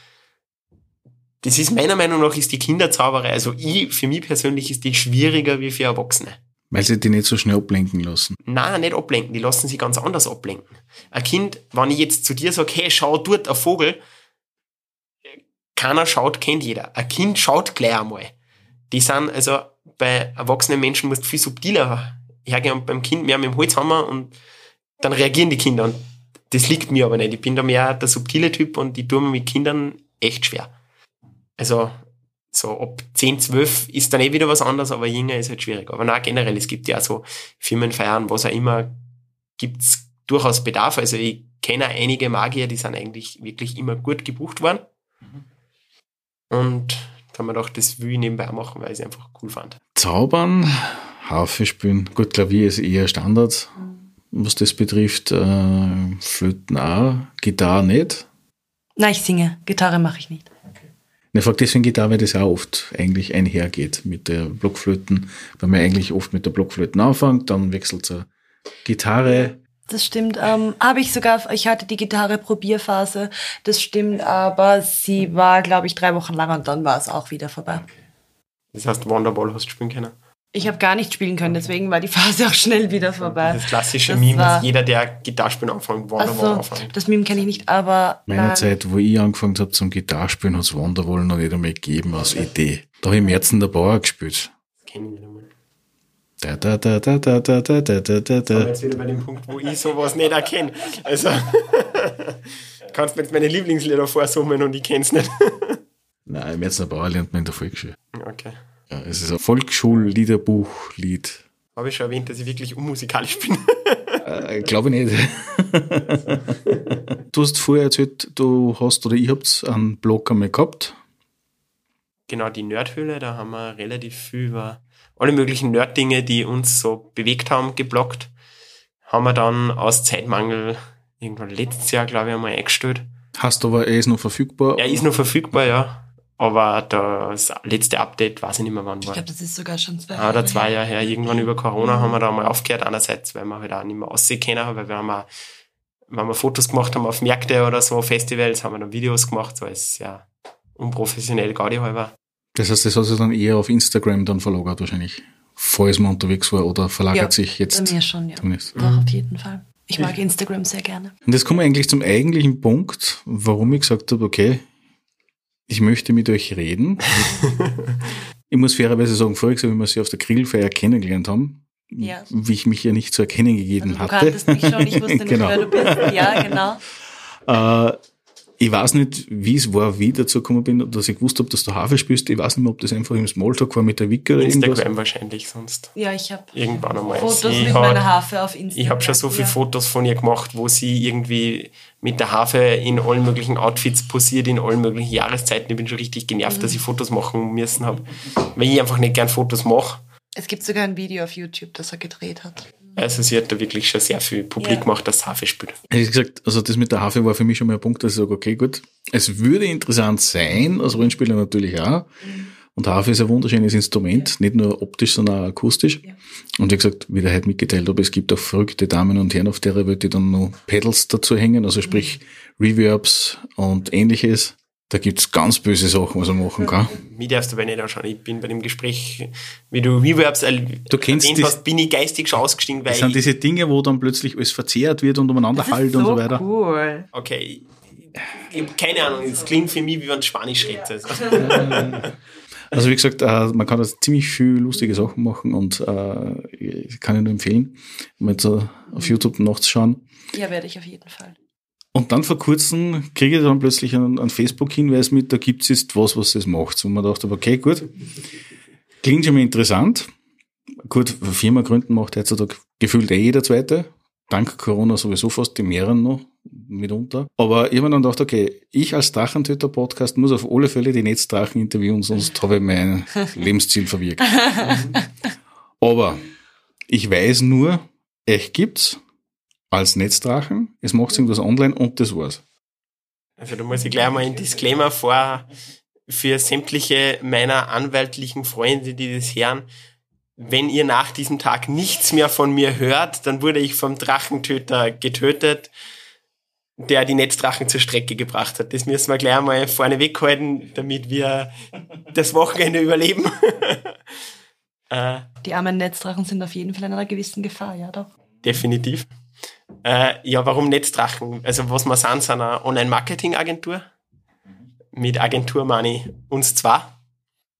das ist meiner Meinung nach ist die Kinderzauberei, also ich, für mich persönlich ist die schwieriger wie für Erwachsene. Weil sie die nicht so schnell ablenken lassen. Nein, nicht ablenken, die lassen sich ganz anders ablenken. Ein Kind, wenn ich jetzt zu dir sage, hey, schau dort ein Vogel, keiner schaut, kennt jeder. Ein Kind schaut gleich einmal. Die sind, also bei erwachsenen Menschen musst du viel subtiler hergehen und beim Kind mehr mit dem Holzhammer und dann reagieren die Kinder und das liegt mir aber nicht. Ich bin da mehr der subtile Typ und ich tue mir mit Kindern echt schwer. Also so ab 10, 12 ist dann eh wieder was anderes, aber jünger ist halt schwierig. Aber na generell, es gibt ja so Firmenfeiern, was auch immer, gibt's durchaus Bedarf. Also ich kenne einige Magier, die sind eigentlich wirklich immer gut gebucht worden. Und da haben wir gedacht, das will ich nebenbei machen, weil ich es einfach cool fand. Zaubern, Harfe spielen. Gut, Klavier ist eher Standard, was das betrifft. Äh, Flöten auch, Gitarre nicht. Nein, ich singe. Gitarre mache ich nicht. Ich frage deswegen Gitarre, weil das auch oft eigentlich einhergeht mit der Blockflöten. Weil man eigentlich oft mit der Blockflöten anfängt, dann wechselt zur Gitarre. Das stimmt. Ähm, habe ich sogar, ich hatte die Gitarre-Probierphase. Das stimmt, aber sie war, glaube ich, drei Wochen lang und dann war es auch wieder vorbei. Das heißt, Wonderball hast du spielen können. Ich habe gar nicht spielen können, deswegen war die (laughs) Phase auch schnell wieder vorbei. Das klassische Das Meme, dass jeder, der Gitarrespielen anfängt, Wonderball Also, anfängt. das Meme kenne ich nicht, aber Meiner nein. Zeit, wo ich angefangen habe zum Gitarrespielen, hat es Wonderwall noch nicht einmal gegeben als Idee. Da habe ich Merzen der Bauer gespielt. Das kenne ich nicht einmal. Da, da, da, da, da, da, da, da, da, da, Aber da. jetzt wieder bei dem Punkt, wo ich sowas nicht erkenne. Also, (laughs) kannst mir jetzt meine Lieblingslieder vorsummen und ich kenn's nicht. (laughs) Nein, Merzen der Bauer lernt man in der Volksschule. Okay. Ja, es ist ein Volksschulliederbuch, Lied. Habe ich schon erwähnt, dass ich wirklich unmusikalisch bin? Äh, Glaube ich nicht. (laughs) du hast vorher erzählt, du hast oder ihr habt einen Blog einmal gehabt. genau, die Nerdhöhle, da haben wir relativ viel über alle möglichen Nerd-Dinge, die uns so bewegt haben, geblockt. Haben wir dann aus Zeitmangel irgendwann letztes Jahr, glaube ich, einmal eingestellt. Hast aber, er ist noch verfügbar. Er ist noch verfügbar, ja. Aber das letzte Update, weiß ich nicht mehr wann Ich war. glaube, das ist sogar schon zwei Ah, oder Jahre zwei her. Jahre her, irgendwann über Corona haben wir da mal aufgehört. Einerseits, weil wir halt auch nicht mehr aussehen können, weil wir haben auch, wenn wir Fotos gemacht haben auf Märkte oder so, Festivals, haben wir dann Videos gemacht, so als ja unprofessionell Gaudi halber. Das heißt, das hat sich dann eher auf Instagram dann verlagert wahrscheinlich. Falls man unterwegs war oder verlagert Ja, sich jetzt Bei mir schon, ja. zumindest. Doch, auf jeden Fall. Ich mag Instagram sehr gerne. Und jetzt kommen wir eigentlich zum eigentlichen Punkt, warum ich gesagt habe, okay, ich möchte mit euch reden. (laughs) ich muss fairerweise sagen, voriges Jahr, wie wir sie auf der Grillfeier kennengelernt haben, Ja. wie ich mich ja nicht zu erkennen gegeben Also du hatte. kanntest mich schon, ich wusste nicht, (laughs) Genau. wer du bist. Ja, genau. Äh, ich weiß nicht, wie es war, wie ich dazu gekommen bin, dass ich gewusst habe, dass du Hafer spielst. Ich weiß nicht mehr, ob das einfach im Smalltalk war mit der Wicke oder irgendwas. Instagram wahrscheinlich sonst. Ja, ich habe Irgendwann einmal. Fotos mit hat- meiner Harfe auf Instagram. Ich habe schon so viele ja. Fotos von ihr gemacht, wo sie irgendwie mit der Harfe in allen möglichen Outfits posiert, in allen möglichen Jahreszeiten. Ich bin schon richtig genervt, Mhm. dass ich Fotos machen müssen habe, weil ich einfach nicht gern Fotos mache. Es gibt sogar ein Video auf YouTube, das er gedreht hat. Also sie hat da wirklich schon sehr viel publik Ja. gemacht, dass Harfe spielt. Ehrlich gesagt, also das mit der Hafe war für mich schon mal ein Punkt, dass ich sage, okay, gut, es würde interessant sein, als Rollenspieler natürlich auch. Und Harfe ist ein wunderschönes Instrument, nicht nur optisch, sondern auch akustisch. Ja. Und wie gesagt, wie der heute mitgeteilt habe, es gibt auch verrückte Damen und Herren auf der Welt, die dann noch Pedals dazu hängen, also sprich Reverbs und ähnliches. Da gibt's ganz böse Sachen, was er machen kann. Mich darfst du aber nicht anschauen. Ich bin bei dem Gespräch, wie du erl- Du kennst erwähnt hast, bin ich geistig schon ausgestiegen, weil Das sind diese Dinge, wo dann plötzlich alles verzehrt wird und umeinander halt und so weiter. cool. okay, ich, habe keine Ahnung, es klingt für mich, wie wenn du Spanisch redest. Also. (laughs) Also wie gesagt, äh, man kann da ziemlich viel lustige Sachen machen und äh, ich kann ich nur empfehlen, mal so auf YouTube nachzuschauen. Ja, werde ich auf jeden Fall. Und dann vor kurzem kriege ich dann plötzlich einen, einen Facebook-Hinweis mit, da gibt's jetzt was, was es macht. Und man dachte, okay, gut, klingt schon mal interessant. Gut, Firma gründen macht heutzutage gefühlt eh jeder Zweite. Dank Corona sowieso fast die mehreren noch mitunter. Aber ich habe dann gedacht, okay, ich als Drachentöter-Podcast muss auf alle Fälle die Netzdrachen interviewen, sonst habe ich mein (laughs) Lebensziel verwirkt. Aber ich weiß nur, euch gibt's als Netzdrachen, es macht irgendwas online und das war's. Also da muss ich gleich mal ein Disclaimer vor für sämtliche meiner anwaltlichen Freunde, die das hören. Wenn ihr nach diesem Tag nichts mehr von mir hört, dann wurde ich vom Drachentöter getötet, der die Netzdrachen zur Strecke gebracht hat. Das müssen wir gleich mal vorne weghalten, damit wir das Wochenende überleben. (laughs) äh, Die armen Netzdrachen sind auf jeden Fall in einer gewissen Gefahr, ja doch. definitiv. Äh, ja, warum Netzdrachen? Also was wir sind, sind eine Online-Marketing-Agentur. Mit Agentur ich uns zwar.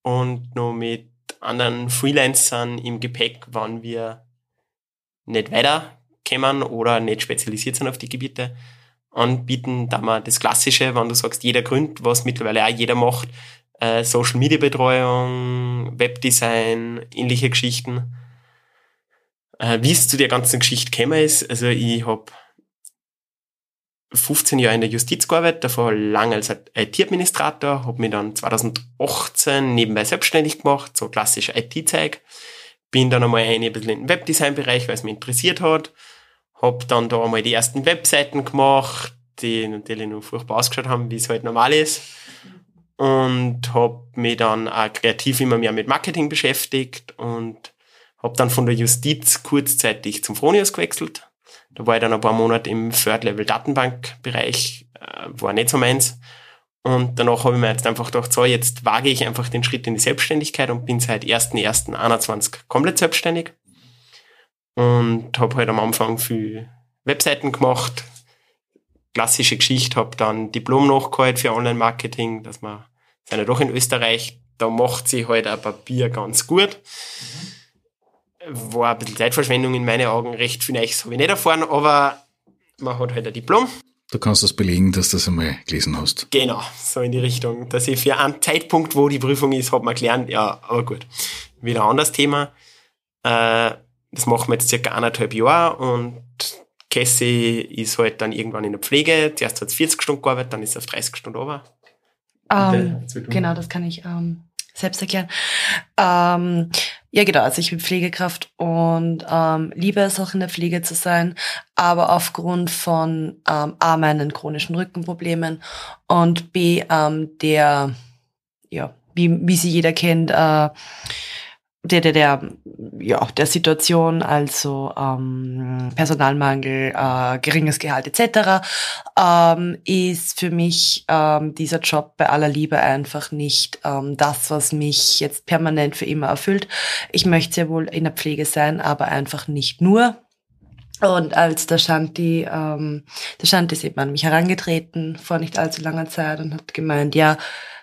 Und noch mit anderen Freelancern im Gepäck, wann wir nicht weiterkommen oder nicht spezialisiert sind auf die Gebiete, anbieten, da wir das Klassische, wenn du sagst, jeder gründet, was mittlerweile auch jeder macht, äh, Social Media Betreuung, Webdesign, ähnliche Geschichten. Äh, wie es zu der ganzen Geschichte gekommen ist, also ich habe 15 Jahre in der Justiz gearbeitet, davor lange als IT-Administrator, habe mich dann 2018 nebenbei selbstständig gemacht, so klassisch IT-Zeug. Bin dann einmal ein bisschen in den Webdesign-Bereich, weil es mich interessiert hat. Hab dann da einmal die ersten Webseiten gemacht, die natürlich nur furchtbar ausgeschaut haben, wie es halt normal ist. Und hab mich dann auch kreativ immer mehr mit Marketing beschäftigt und hab dann von der Justiz kurzzeitig zum Fronius gewechselt. Da war ich dann ein paar Monate im Third-Level-Datenbank-Bereich, äh, war nicht so meins. Und danach habe ich mir jetzt einfach gedacht, so, jetzt wage ich einfach den Schritt in die Selbstständigkeit und bin seit 1.1.21 komplett selbstständig. Und habe halt am Anfang viel Webseiten gemacht, klassische Geschichte, habe dann Diplom nachgeholt für Online-Marketing, dass man, sind ja doch in Österreich, da macht sie halt ein Papier ganz gut. War ein bisschen Zeitverschwendung in meinen Augen, recht viel Neues habe ich nicht erfahren, aber man hat halt ein Diplom. Du kannst das belegen, dass du das einmal gelesen hast. Genau, so in die Richtung, dass ich für einen Zeitpunkt, wo die Prüfung ist, habe man gelernt, ja, aber gut. Wieder ein anderes Thema. Äh, das machen wir jetzt circa eineinhalb Jahre und Cassie ist halt dann irgendwann in der Pflege. Zuerst hat sie 40 Stunden gearbeitet, dann ist sie auf 30 Stunden runter. Ähm, Bitte, genau, das kann ich ähm, selbst erklären. Ähm, ja, genau, also ich bin Pflegekraft und ähm, liebe es auch in der Pflege zu sein, aber aufgrund von ähm, A, meinen chronischen Rückenproblemen und B, ähm, der, ja, wie, wie sie jeder kennt, äh, der, der, der, ja, der Situation, also ähm, Personalmangel, äh, geringes Gehalt etc., ähm, ist für mich ähm, dieser Job bei aller Liebe einfach nicht ähm, das, was mich jetzt permanent für immer erfüllt. Ich möchte sehr wohl in der Pflege sein, aber einfach nicht nur. Und als der Shanti, ähm, der Shanti ist eben an mich herangetreten vor nicht allzu langer Zeit und hat gemeint, ja,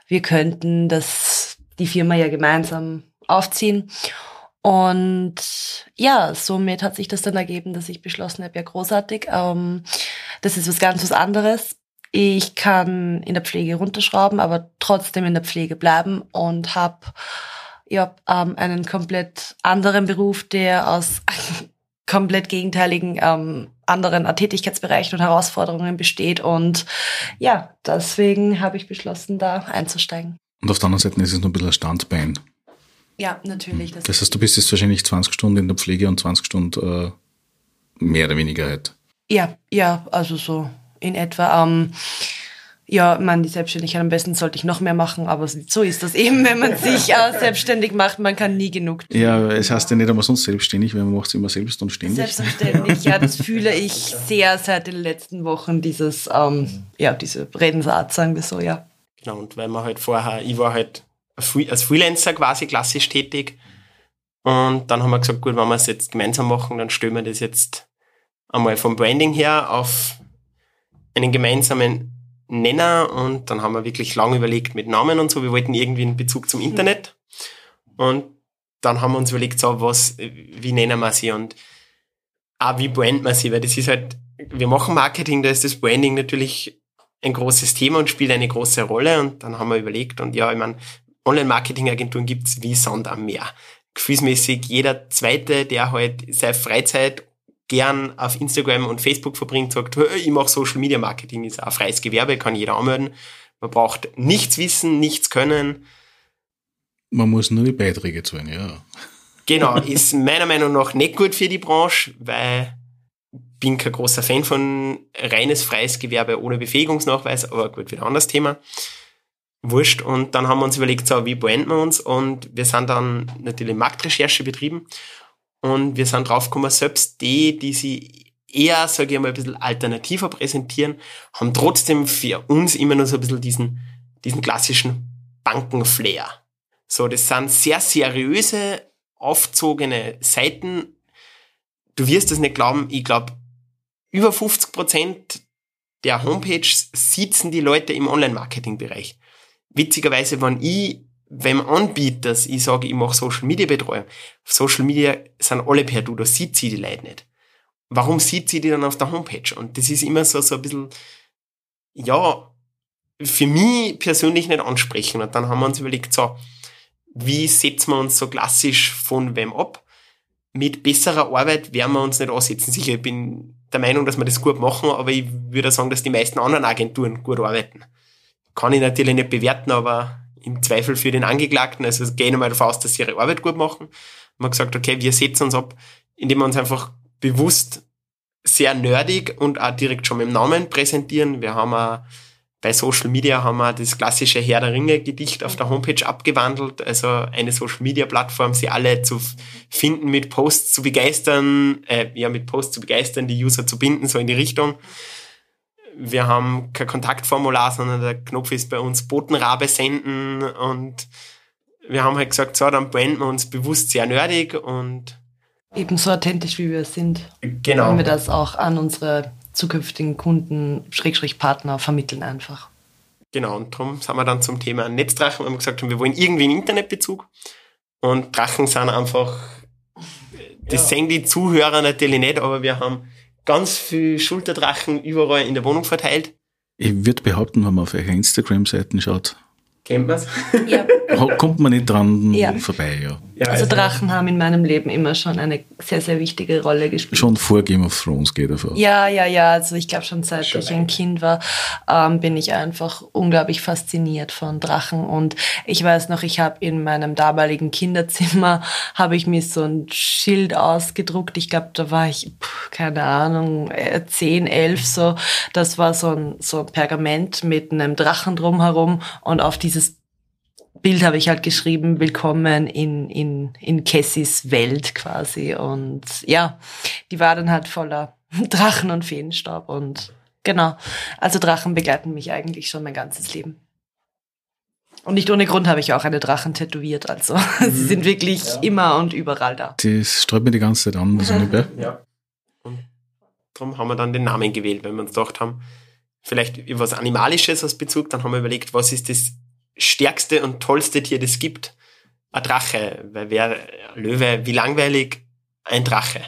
wir könnten das, die Firma ja gemeinsam aufziehen. Und ja, somit hat sich das dann ergeben, dass ich beschlossen habe, ja großartig, ähm, das ist was ganz was anderes. Ich kann in der Pflege runterschrauben, aber trotzdem in der Pflege bleiben und habe ja, ähm, einen komplett anderen Beruf, der aus (laughs) komplett gegenteiligen ähm, anderen Tätigkeitsbereichen und Herausforderungen besteht. Und ja, deswegen habe ich beschlossen, da einzusteigen. Und auf der anderen Seite ist es nur ein bisschen ein Standbein. Ja, natürlich. Das, das heißt, du bist jetzt wahrscheinlich 20 Stunden in der Pflege und 20 Stunden äh, mehr oder weniger halt. Ja, ja, also so in etwa. Ähm, ja, man, die Selbstständigkeit am besten sollte ich noch mehr machen, aber so ist das eben, wenn man (laughs) sich äh, selbstständig macht, man kann nie genug tun. Ja, es heißt ja nicht einmal sonst selbstständig, weil man macht es immer selbst und ständig. Selbstverständlich, ja, das fühle ich sehr seit den letzten Wochen, dieses, ähm, ja, diese Redensart, sagen wir so, ja. Genau, und weil man halt vorher, ich war halt als Freelancer quasi klassisch tätig. Und dann haben wir gesagt, gut, wenn wir es jetzt gemeinsam machen, dann stellen wir das jetzt einmal vom Branding her auf einen gemeinsamen Nenner. Und dann haben wir wirklich lange überlegt mit Namen und so. Wir wollten irgendwie einen Bezug zum Internet. Und dann haben wir uns überlegt, so was, wie nennen wir sie? Und auch wie branden wir sie, weil das ist halt, wir machen Marketing, da ist das Branding natürlich ein großes Thema und spielt eine große Rolle. Und dann haben wir überlegt und ja, ich meine, Online-Marketing-Agenturen gibt's wie Sand am Meer. Gefühlsmäßig jeder Zweite, der halt seine Freizeit gern auf Instagram und Facebook verbringt, sagt, ich mache Social Media Marketing, ist ein freies Gewerbe, kann jeder anmelden. Man braucht nichts wissen, nichts können. Man muss nur die Beiträge zahlen, ja. Genau, (laughs) ist meiner Meinung nach nicht gut für die Branche, weil bin kein großer Fan von reines freies Gewerbe ohne Befähigungsnachweis, aber gut, wieder ein anderes Thema wurscht. Und dann haben wir uns überlegt, so, wie branden wir uns? Und wir sind dann natürlich Marktrecherche betrieben. Und wir sind draufgekommen, selbst die, die sie eher, sage ich mal, ein bisschen alternativer präsentieren, haben trotzdem für uns immer nur so ein bisschen diesen, diesen klassischen Bankenflair. So, das sind sehr seriöse, aufzogene Seiten. Du wirst es nicht glauben, ich glaube, über 50 Prozent der Homepages sitzen die Leute im Online-Marketing-Bereich witzigerweise, wenn ich wem anbiete, dass ich sage, ich mache Social Media Betreuung, auf Social Media sind alle per Du, da sieht sie die Leute nicht. Warum sieht sie die dann auf der Homepage? Und das ist immer so, so ein bisschen, ja, für mich persönlich nicht ansprechen. Und dann haben wir uns überlegt, so, wie setzen wir uns so klassisch von wem ab? Mit besserer Arbeit werden wir uns nicht ansetzen. Sicher, ich bin der Meinung, dass wir das gut machen, aber ich würde sagen, dass die meisten anderen Agenturen gut arbeiten kann ich natürlich nicht bewerten, aber im Zweifel für den Angeklagten, also gehen wir mal davon aus, dass sie ihre Arbeit gut machen. Man hat gesagt, okay, wir setzen uns ab, indem wir uns einfach bewusst sehr nerdig und auch direkt schon mit dem Namen präsentieren. Wir haben auch bei Social Media haben wir das klassische Herr der Ringe Gedicht auf der Homepage abgewandelt, also eine Social Media Plattform, sie alle zu finden, mit Posts zu begeistern, äh, ja, mit Posts zu begeistern, die User zu binden, so in die Richtung wir haben kein Kontaktformular, sondern der Knopf ist bei uns Botenrabe senden und wir haben halt gesagt, so, dann branden wir uns bewusst sehr nerdig und ebenso authentisch wie wir sind. Genau. Wollen wir das auch an unsere zukünftigen Kunden, Schrägstrich Partner vermitteln einfach. Genau, und darum sind wir dann zum Thema Netzdrachen, weil wir gesagt haben, wir wollen irgendwie einen Internetbezug und Drachen sind einfach, das ja. sehen die Zuhörer natürlich nicht, aber wir haben ganz viel Schulterdrachen überall in der Wohnung verteilt. Ich würde behaupten, wenn man auf eure Instagram-Seiten schaut, kennt man's. Ja. kommt man nicht dran ja. vorbei, ja. Ja, also also- Drachen haben in meinem Leben immer schon eine sehr, sehr wichtige Rolle gespielt. Schon vor Game of Thrones geht davor. Ja, ja, ja. Also ich glaube schon seit Schon ich ein Kind war, ähm, bin ich einfach unglaublich fasziniert von Drachen. Und ich weiß noch, ich habe in meinem damaligen Kinderzimmer (laughs) habe ich mir so ein Schild ausgedruckt. Ich glaube, da war ich pff, keine Ahnung äh, zehn, elf so. Das war so ein so ein Pergament mit einem Drachen drumherum und auf dieses Bild habe ich halt geschrieben, willkommen in, in, in Cassis Welt quasi. Und ja, die war dann halt voller (laughs) Drachen und Feenstaub und genau. Also Drachen begleiten mich eigentlich schon mein ganzes Leben. Und nicht ohne Grund habe ich auch eine Drachen tätowiert. Also (laughs) sie sind wirklich immer und überall da. Das sträubt mir die ganze Zeit an, so ungefähr. (laughs) Ja. Und darum haben wir dann den Namen gewählt, weil wir uns gedacht haben, vielleicht über was Animalisches als Bezug, dann haben wir überlegt, was ist das stärkste und tollste Tier, das es gibt? Ein Drache. Weil wer Löwe, wie langweilig ein Drache.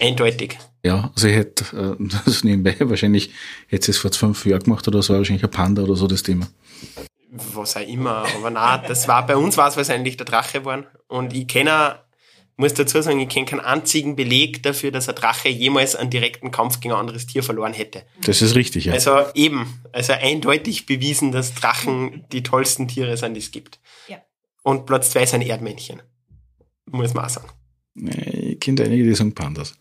Eindeutig. Ja, also ich hätte äh, (laughs) das nebenbei wahrscheinlich, hätte es vor fünf Jahren gemacht oder so, wahrscheinlich ein Panda oder so das Thema. was auch immer, aber na, das war bei uns war es wahrscheinlich der Drache geworden. Und ich kenne, muss dazu sagen, ich kenne keinen einzigen Beleg dafür, dass ein Drache jemals einen direkten Kampf gegen ein anderes Tier verloren hätte. Das ist richtig, ja. Also eben, also eindeutig bewiesen, dass Drachen die tollsten Tiere sind, die es gibt. Ja. Und Platz zwei sind Erdmännchen. Muss man auch sagen. Nee, Ich kenne einige, die sagen Pandas.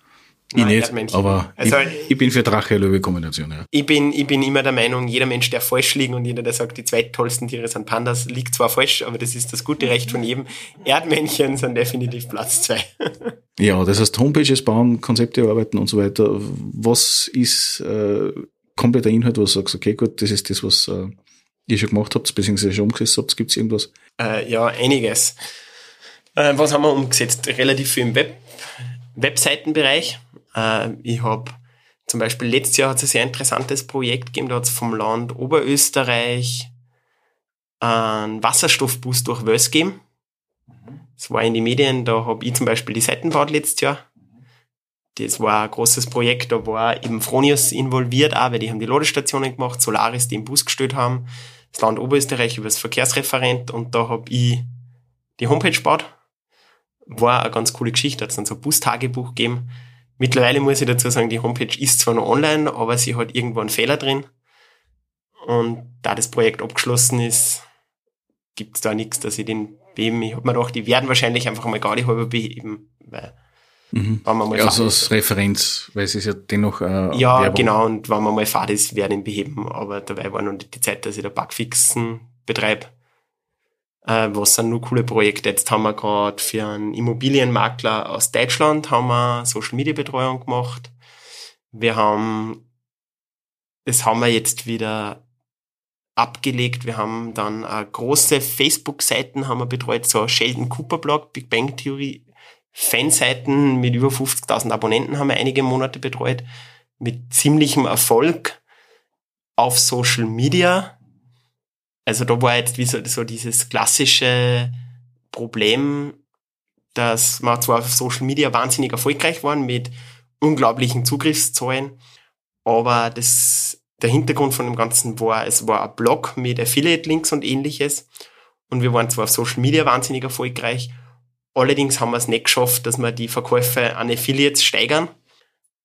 Ich Nein, nicht, Erdmännchen. aber Also- ich, ich bin für Drache-Löwe-Kombination, ja. Ich bin, ich bin immer der Meinung, jeder Mensch, der falsch liegt und jeder, der sagt, die zwei tollsten Tiere sind Pandas, liegt zwar falsch, aber das ist das gute Recht von jedem. Erdmännchen sind definitiv Platz zwei. (laughs) Ja, das heißt Homepages bauen, Konzepte erarbeiten und so weiter. Was ist äh, kompletter Inhalt, wo du sagst, okay, gut, das ist das, was äh, ihr schon gemacht habt, beziehungsweise schon umgesetzt habt, gibt es irgendwas? Äh, ja, einiges. Äh, was haben wir umgesetzt? Relativ viel im Web Webseitenbereich. Äh, ich habe zum Beispiel letztes Jahr hat es ein sehr interessantes Projekt gegeben, da hat es vom Land Oberösterreich einen Wasserstoffbus durch Wels gegeben. Das war in die Medien, da habe ich zum Beispiel die Seiten gebaut letztes Jahr. Das war ein großes Projekt, da war eben Fronius involviert auch, weil die haben die Ladestationen gemacht, Solaris, die im Bus gestellt haben, das Land Oberösterreich über das Verkehrsreferent und da habe ich die Homepage gebaut. War eine ganz coole Geschichte, hat es dann so ein Bustagebuch gegeben. Mittlerweile muss ich dazu sagen, die Homepage ist zwar noch online, aber sie hat irgendwo einen Fehler drin. Und da das Projekt abgeschlossen ist, gibt es da nichts, dass ich den beheben. Ich habe mir gedacht, die werden wahrscheinlich einfach mal gar nicht halber beheben, weil Mhm. wenn man mal Ja, also ist- als Referenz, weil es ist ja dennoch äh, ja, Werbung. genau, und wenn man mal fad ist, werden ihn beheben, aber dabei war noch nicht die Zeit, dass ich da Bugfixen betreibe. Äh, was sind nur coole Projekte? Jetzt haben wir gerade für einen Immobilienmakler aus Deutschland haben wir Social Media Betreuung gemacht. Wir haben, das haben wir jetzt wieder abgelegt. Wir haben dann äh, große Facebook-Seiten haben wir betreut, so Sheldon Cooper Blog, Big Bang Theory, Fanseiten mit über 50.000 Abonnenten haben wir einige Monate betreut, mit ziemlichem Erfolg auf Social Media. Also da war jetzt wie so, so dieses klassische Problem, dass wir zwar auf Social Media wahnsinnig erfolgreich waren mit unglaublichen Zugriffszahlen, aber das, der Hintergrund von dem Ganzen war, es war ein Blog mit Affiliate-Links und ähnliches und wir waren zwar auf Social Media wahnsinnig erfolgreich, allerdings haben wir es nicht geschafft, dass wir die Verkäufe an Affiliates steigern,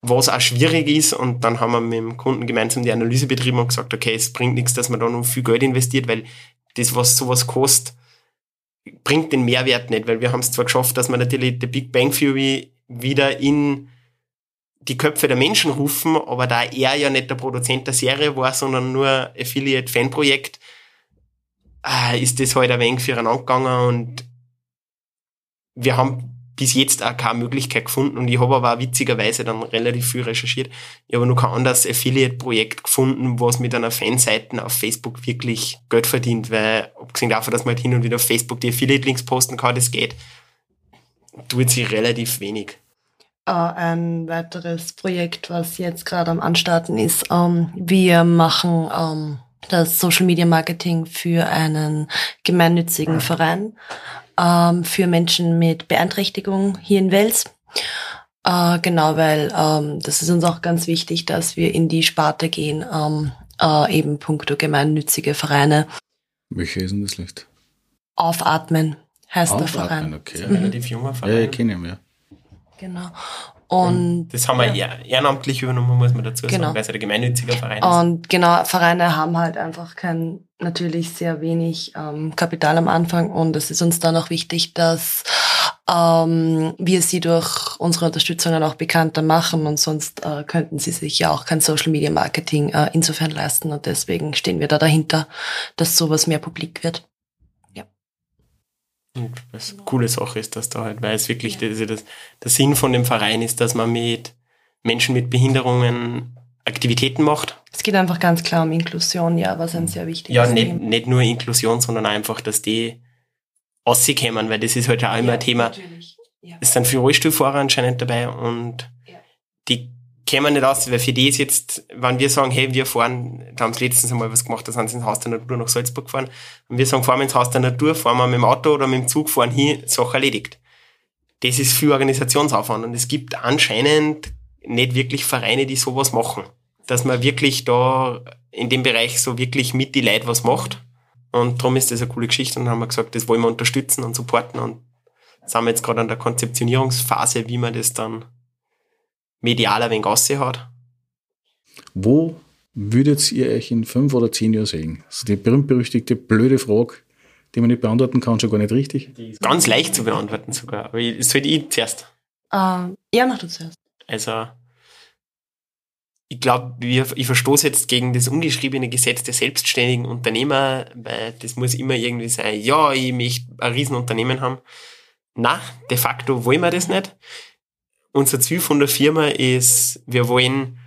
was auch schwierig ist. Und dann haben wir mit dem Kunden gemeinsam die Analyse betrieben und gesagt, okay, es bringt nichts, dass man da noch viel Geld investiert, weil das, was sowas kostet, bringt den Mehrwert nicht, weil wir haben es zwar geschafft, dass wir natürlich die Big Bang Theory wieder in die Köpfe der Menschen rufen, aber da er ja nicht der Produzent der Serie war, sondern nur Affiliate-Fanprojekt, äh, ist das halt ein wenig füreinander gegangen und wir haben bis jetzt auch keine Möglichkeit gefunden und ich habe aber auch witzigerweise dann relativ viel recherchiert. Ich habe noch kein anderes Affiliate-Projekt gefunden, was mit einer Fanseite auf Facebook wirklich Geld verdient, weil abgesehen davon, dass man halt hin und wieder auf Facebook die Affiliate-Links posten kann, das geht, tut sich relativ wenig. Äh, ein weiteres Projekt, was jetzt gerade am Anstarten ist. Ähm, wir machen ähm, das Social Media Marketing für einen gemeinnützigen Verein ähm, für Menschen mit Beeinträchtigung hier in Wels. Äh, genau, weil ähm, das ist uns auch ganz wichtig, dass wir in die Sparte gehen, ähm, äh, eben puncto gemeinnützige Vereine Welche ist denn das Licht? aufatmen heißt der Antwerpen, Verein. okay. Ein relativ junger Ja, Verein. ich kenne ihn, ja. Genau. Und Das haben wir eher- ehrenamtlich übernommen, muss man dazu sagen, Genau. weil es ein gemeinnütziger Verein ist. Und genau, Vereine haben halt einfach kein, natürlich sehr wenig ähm, Kapital am Anfang und es ist uns dann auch wichtig, dass ähm, wir sie durch unsere Unterstützungen auch bekannter machen und sonst äh, könnten sie sich ja auch kein Social Media Marketing äh, insofern leisten und deswegen stehen wir da dahinter, dass sowas mehr publik wird. Und was eine coole Sache ist, dass da halt, weil es wirklich, das, das, der Sinn von dem Verein ist, dass man mit Menschen mit Behinderungen Aktivitäten macht. Es geht einfach ganz klar um Inklusion, ja, was ein sehr wichtiges Ja, nicht, Thema. nicht nur Inklusion, sondern einfach, dass die rauskommen, weil das ist halt auch immer ein Thema. Natürlich. Ja. Es sind viele Rollstuhlfahrer anscheinend dabei und Ja. die kämen nicht aus, weil für die ist jetzt, wenn wir sagen, hey, wir fahren, da haben sie letztens einmal was gemacht, da sind sie ins Haus der Natur nach Salzburg gefahren, und wir sagen, fahren wir ins Haus der Natur, fahren wir mit dem Auto oder mit dem Zug, fahren hier, Sache erledigt. Das ist viel Organisationsaufwand und es gibt anscheinend nicht wirklich Vereine, die sowas machen. Dass man wirklich da in dem Bereich so wirklich mit die Leute was macht. Und darum ist das eine coole Geschichte und haben wir gesagt, das wollen wir unterstützen und supporten und sind wir jetzt gerade an der Konzeptionierungsphase, wie man das dann medial ein wenig hat. Wo würdet ihr euch in fünf oder zehn Jahren sehen? Also die berühmt-berüchtigte blöde Frage, die man nicht beantworten kann, schon gar nicht richtig. Ganz leicht zu beantworten sogar. Aber ich- das sollte ich zuerst. Ähm, ja, mach du zuerst. Also, ich glaube, ich verstoße jetzt gegen das ungeschriebene Gesetz der selbstständigen Unternehmer, weil das muss immer irgendwie sein, ja, ich möchte ein Riesenunternehmen haben. Na, de facto wollen wir das nicht. Unser Ziel von der Firma ist, wir wollen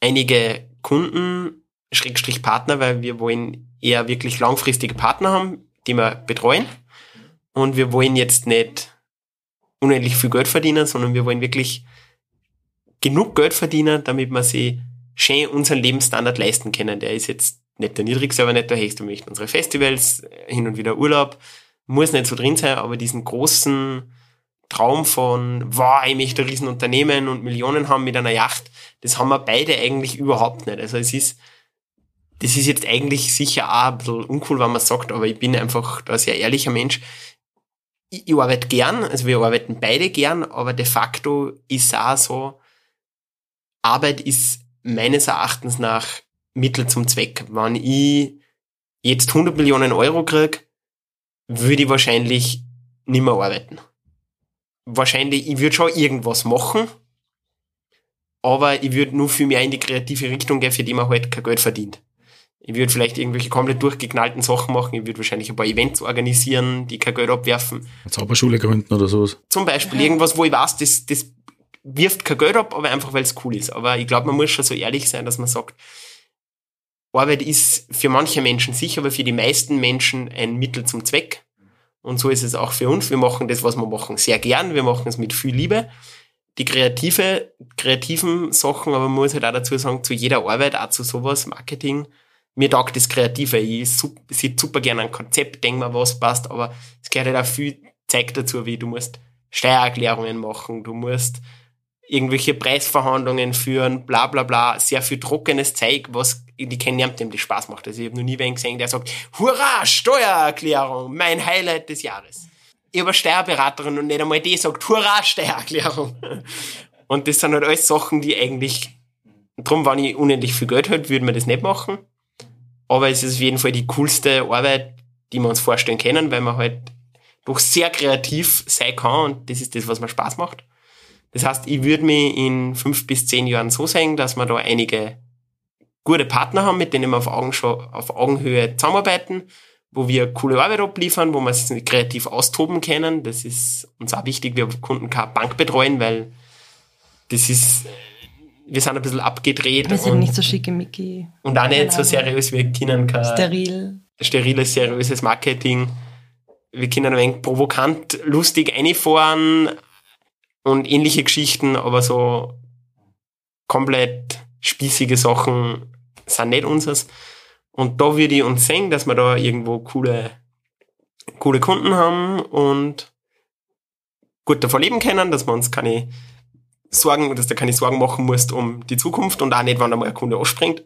einige Kunden, Schrägstrich Partner, weil wir wollen eher wirklich langfristige Partner haben, die wir betreuen. Und wir wollen jetzt nicht unendlich viel Geld verdienen, sondern wir wollen wirklich genug Geld verdienen, damit wir sie schön unseren Lebensstandard leisten können. Der ist jetzt nicht der niedrigste, aber nicht der höchste. Wir möchten unsere Festivals, hin und wieder Urlaub, muss nicht so drin sein, aber diesen großen Traum von, wow, ich möchte ein Riesenunternehmen und Millionen haben mit einer Yacht, das haben wir beide eigentlich überhaupt nicht. Also es ist, das ist jetzt eigentlich sicher auch ein bisschen uncool, wenn man sagt, aber ich bin einfach da sehr ehrlicher Mensch. Ich, ich arbeite gern, also wir arbeiten beide gern, aber de facto ist auch so, Arbeit ist meines Erachtens nach Mittel zum Zweck. Wenn ich jetzt 100 Millionen Euro krieg, würde ich wahrscheinlich nicht mehr arbeiten. Wahrscheinlich, ich würde schon irgendwas machen, aber ich würde nur viel mehr in die kreative Richtung gehen, für die man halt kein Geld verdient. Ich würde vielleicht irgendwelche komplett durchgeknallten Sachen machen, ich würde wahrscheinlich ein paar Events organisieren, die kein Geld abwerfen. Eine Zauberschule gründen oder sowas. Zum Beispiel irgendwas, wo ich weiß, das, das wirft kein Geld ab, aber einfach weil es cool ist. Aber ich glaube, man muss schon so ehrlich sein, dass man sagt, Arbeit ist für manche Menschen sicher, aber für die meisten Menschen ein Mittel zum Zweck. Und so ist es auch für uns. Wir machen das, was wir machen, sehr gern. Wir machen es mit viel Liebe. Die kreative, kreativen Sachen, aber man muss halt auch dazu sagen, zu jeder Arbeit, auch zu sowas, Marketing, mir taugt das Kreative. Ich sehe super gerne ein Konzept, denk mir, was passt, aber es gehört halt auch viel Zeug dazu, wie du musst Steuererklärungen machen, du musst irgendwelche Preisverhandlungen führen, bla bla bla, sehr viel trockenes Zeug, was die kennen niemand, dem das Spaß macht. Also ich habe noch nie wen gesehen, der sagt, hurra, Steuererklärung, mein Highlight des Jahres. Ich habe eine Steuerberaterin und nicht einmal die sagt, hurra, Steuererklärung. (laughs) Und das sind halt alles Sachen, die eigentlich, drum, wenn ich unendlich viel Geld hätte, würde man das nicht machen. Aber es ist auf jeden Fall die coolste Arbeit, die wir uns vorstellen können, weil man halt doch sehr kreativ sein kann und das ist das, was mir Spaß macht. Das heißt, ich würde mich in fünf bis zehn Jahren so sehen, dass wir da einige gute Partner haben, mit denen wir auf, Augen auf Augenhöhe zusammenarbeiten, wo wir coole Arbeit abliefern, wo wir sich kreativ austoben können. Das ist uns auch wichtig. Wir Kunden keine Bank betreuen, weil das ist, wir sind ein bisschen abgedreht Wir sind und, nicht so schickimicki, und auch nicht so seriös. Wir können kein steril. steriles, seriöses Marketing. Wir können ein wenig provokant, lustig einfahren und ähnliche Geschichten, aber so komplett spießige Sachen sind nicht unseres. Und da würde ich uns sehen, dass wir da irgendwo coole, coole Kunden haben und gut davon leben können, dass wir uns keine Sorgen, dass du keine Sorgen machen musst um die Zukunft und auch nicht, wenn einmal ein Kunde ausspringt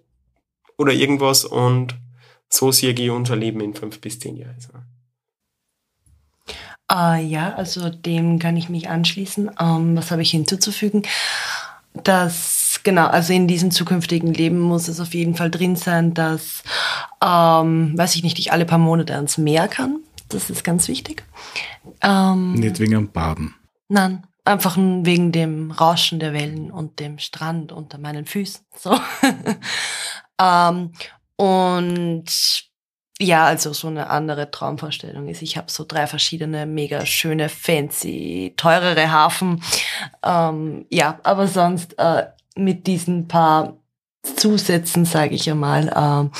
oder irgendwas und so sehe ich unser Leben in fünf bis zehn Jahren. Äh, ja, also dem kann ich mich anschließen. Ähm, was habe ich hinzuzufügen? dass, genau, also in diesem zukünftigen Leben muss es auf jeden Fall drin sein, dass, ähm, weiß ich nicht, ich alle paar Monate ans Meer kann. Das ist ganz wichtig. Ähm, nicht wegen am Baden. Nein, einfach wegen dem Rauschen der Wellen und dem Strand unter meinen Füßen. So. (laughs) ähm, und ja, also so eine andere Traumvorstellung ist, ich habe so drei verschiedene mega schöne, fancy, teurere Hafen. Ähm, ja, aber sonst äh, mit diesen paar Zusätzen, sage ich einmal,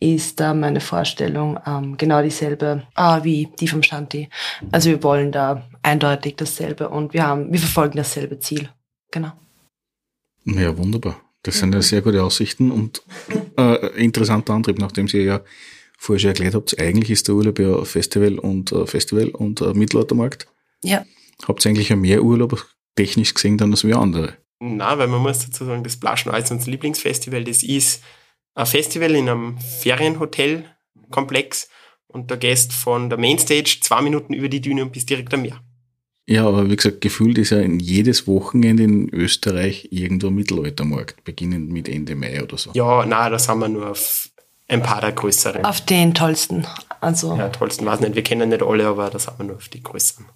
äh, ist da meine Vorstellung ähm, genau dieselbe äh, wie die vom Shanti. Also wir wollen da eindeutig dasselbe und wir haben, wir verfolgen dasselbe Ziel. Genau. Ja, wunderbar. Das sind ja sehr gute Aussichten und äh, interessanter Antrieb, nachdem Sie ja vorher schon erklärt habt, eigentlich ist der Urlaub ja Festival und äh, Festival und äh, Mittelaltermarkt. Ja. Habt ihr eigentlich mehr Urlaub technisch gesehen dann als wir andere? Na, weil man muss dazu sagen, das Blaschen als unser Lieblingsfestival, das ist ein Festival in einem Ferienhotelkomplex und da gehst von der Mainstage zwei Minuten über die Düne und bist direkt am Meer. Ja, aber wie gesagt, gefühlt ist ja in jedes Wochenende in Österreich irgendwo Mittelaltermarkt, beginnend mit Ende Mai oder so. Ja, na, da sind wir nur auf ein paar der größeren. Auf den tollsten. Also. Ja, tollsten weiß nicht. Wir kennen nicht alle, aber das haben wir nur auf die größeren.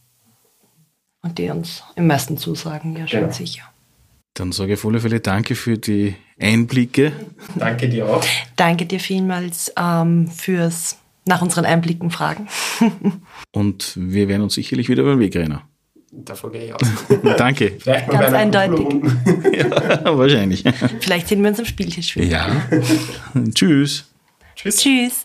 Und die uns im meisten zusagen, ja, schon genau. sicher. Dann sage ich auf alle Fälle Danke für die Einblicke. Danke dir auch. Danke dir vielmals ähm, fürs nach unseren Einblicken fragen. (laughs) Und wir werden uns sicherlich wieder beim Weg rennen. Davor gehe ich aus. (laughs) Danke. Ganz eindeutig. (laughs) ja, wahrscheinlich. Vielleicht sehen wir uns am Spieltisch wieder. Ja. Tschüss. Tschüss. Tschüss.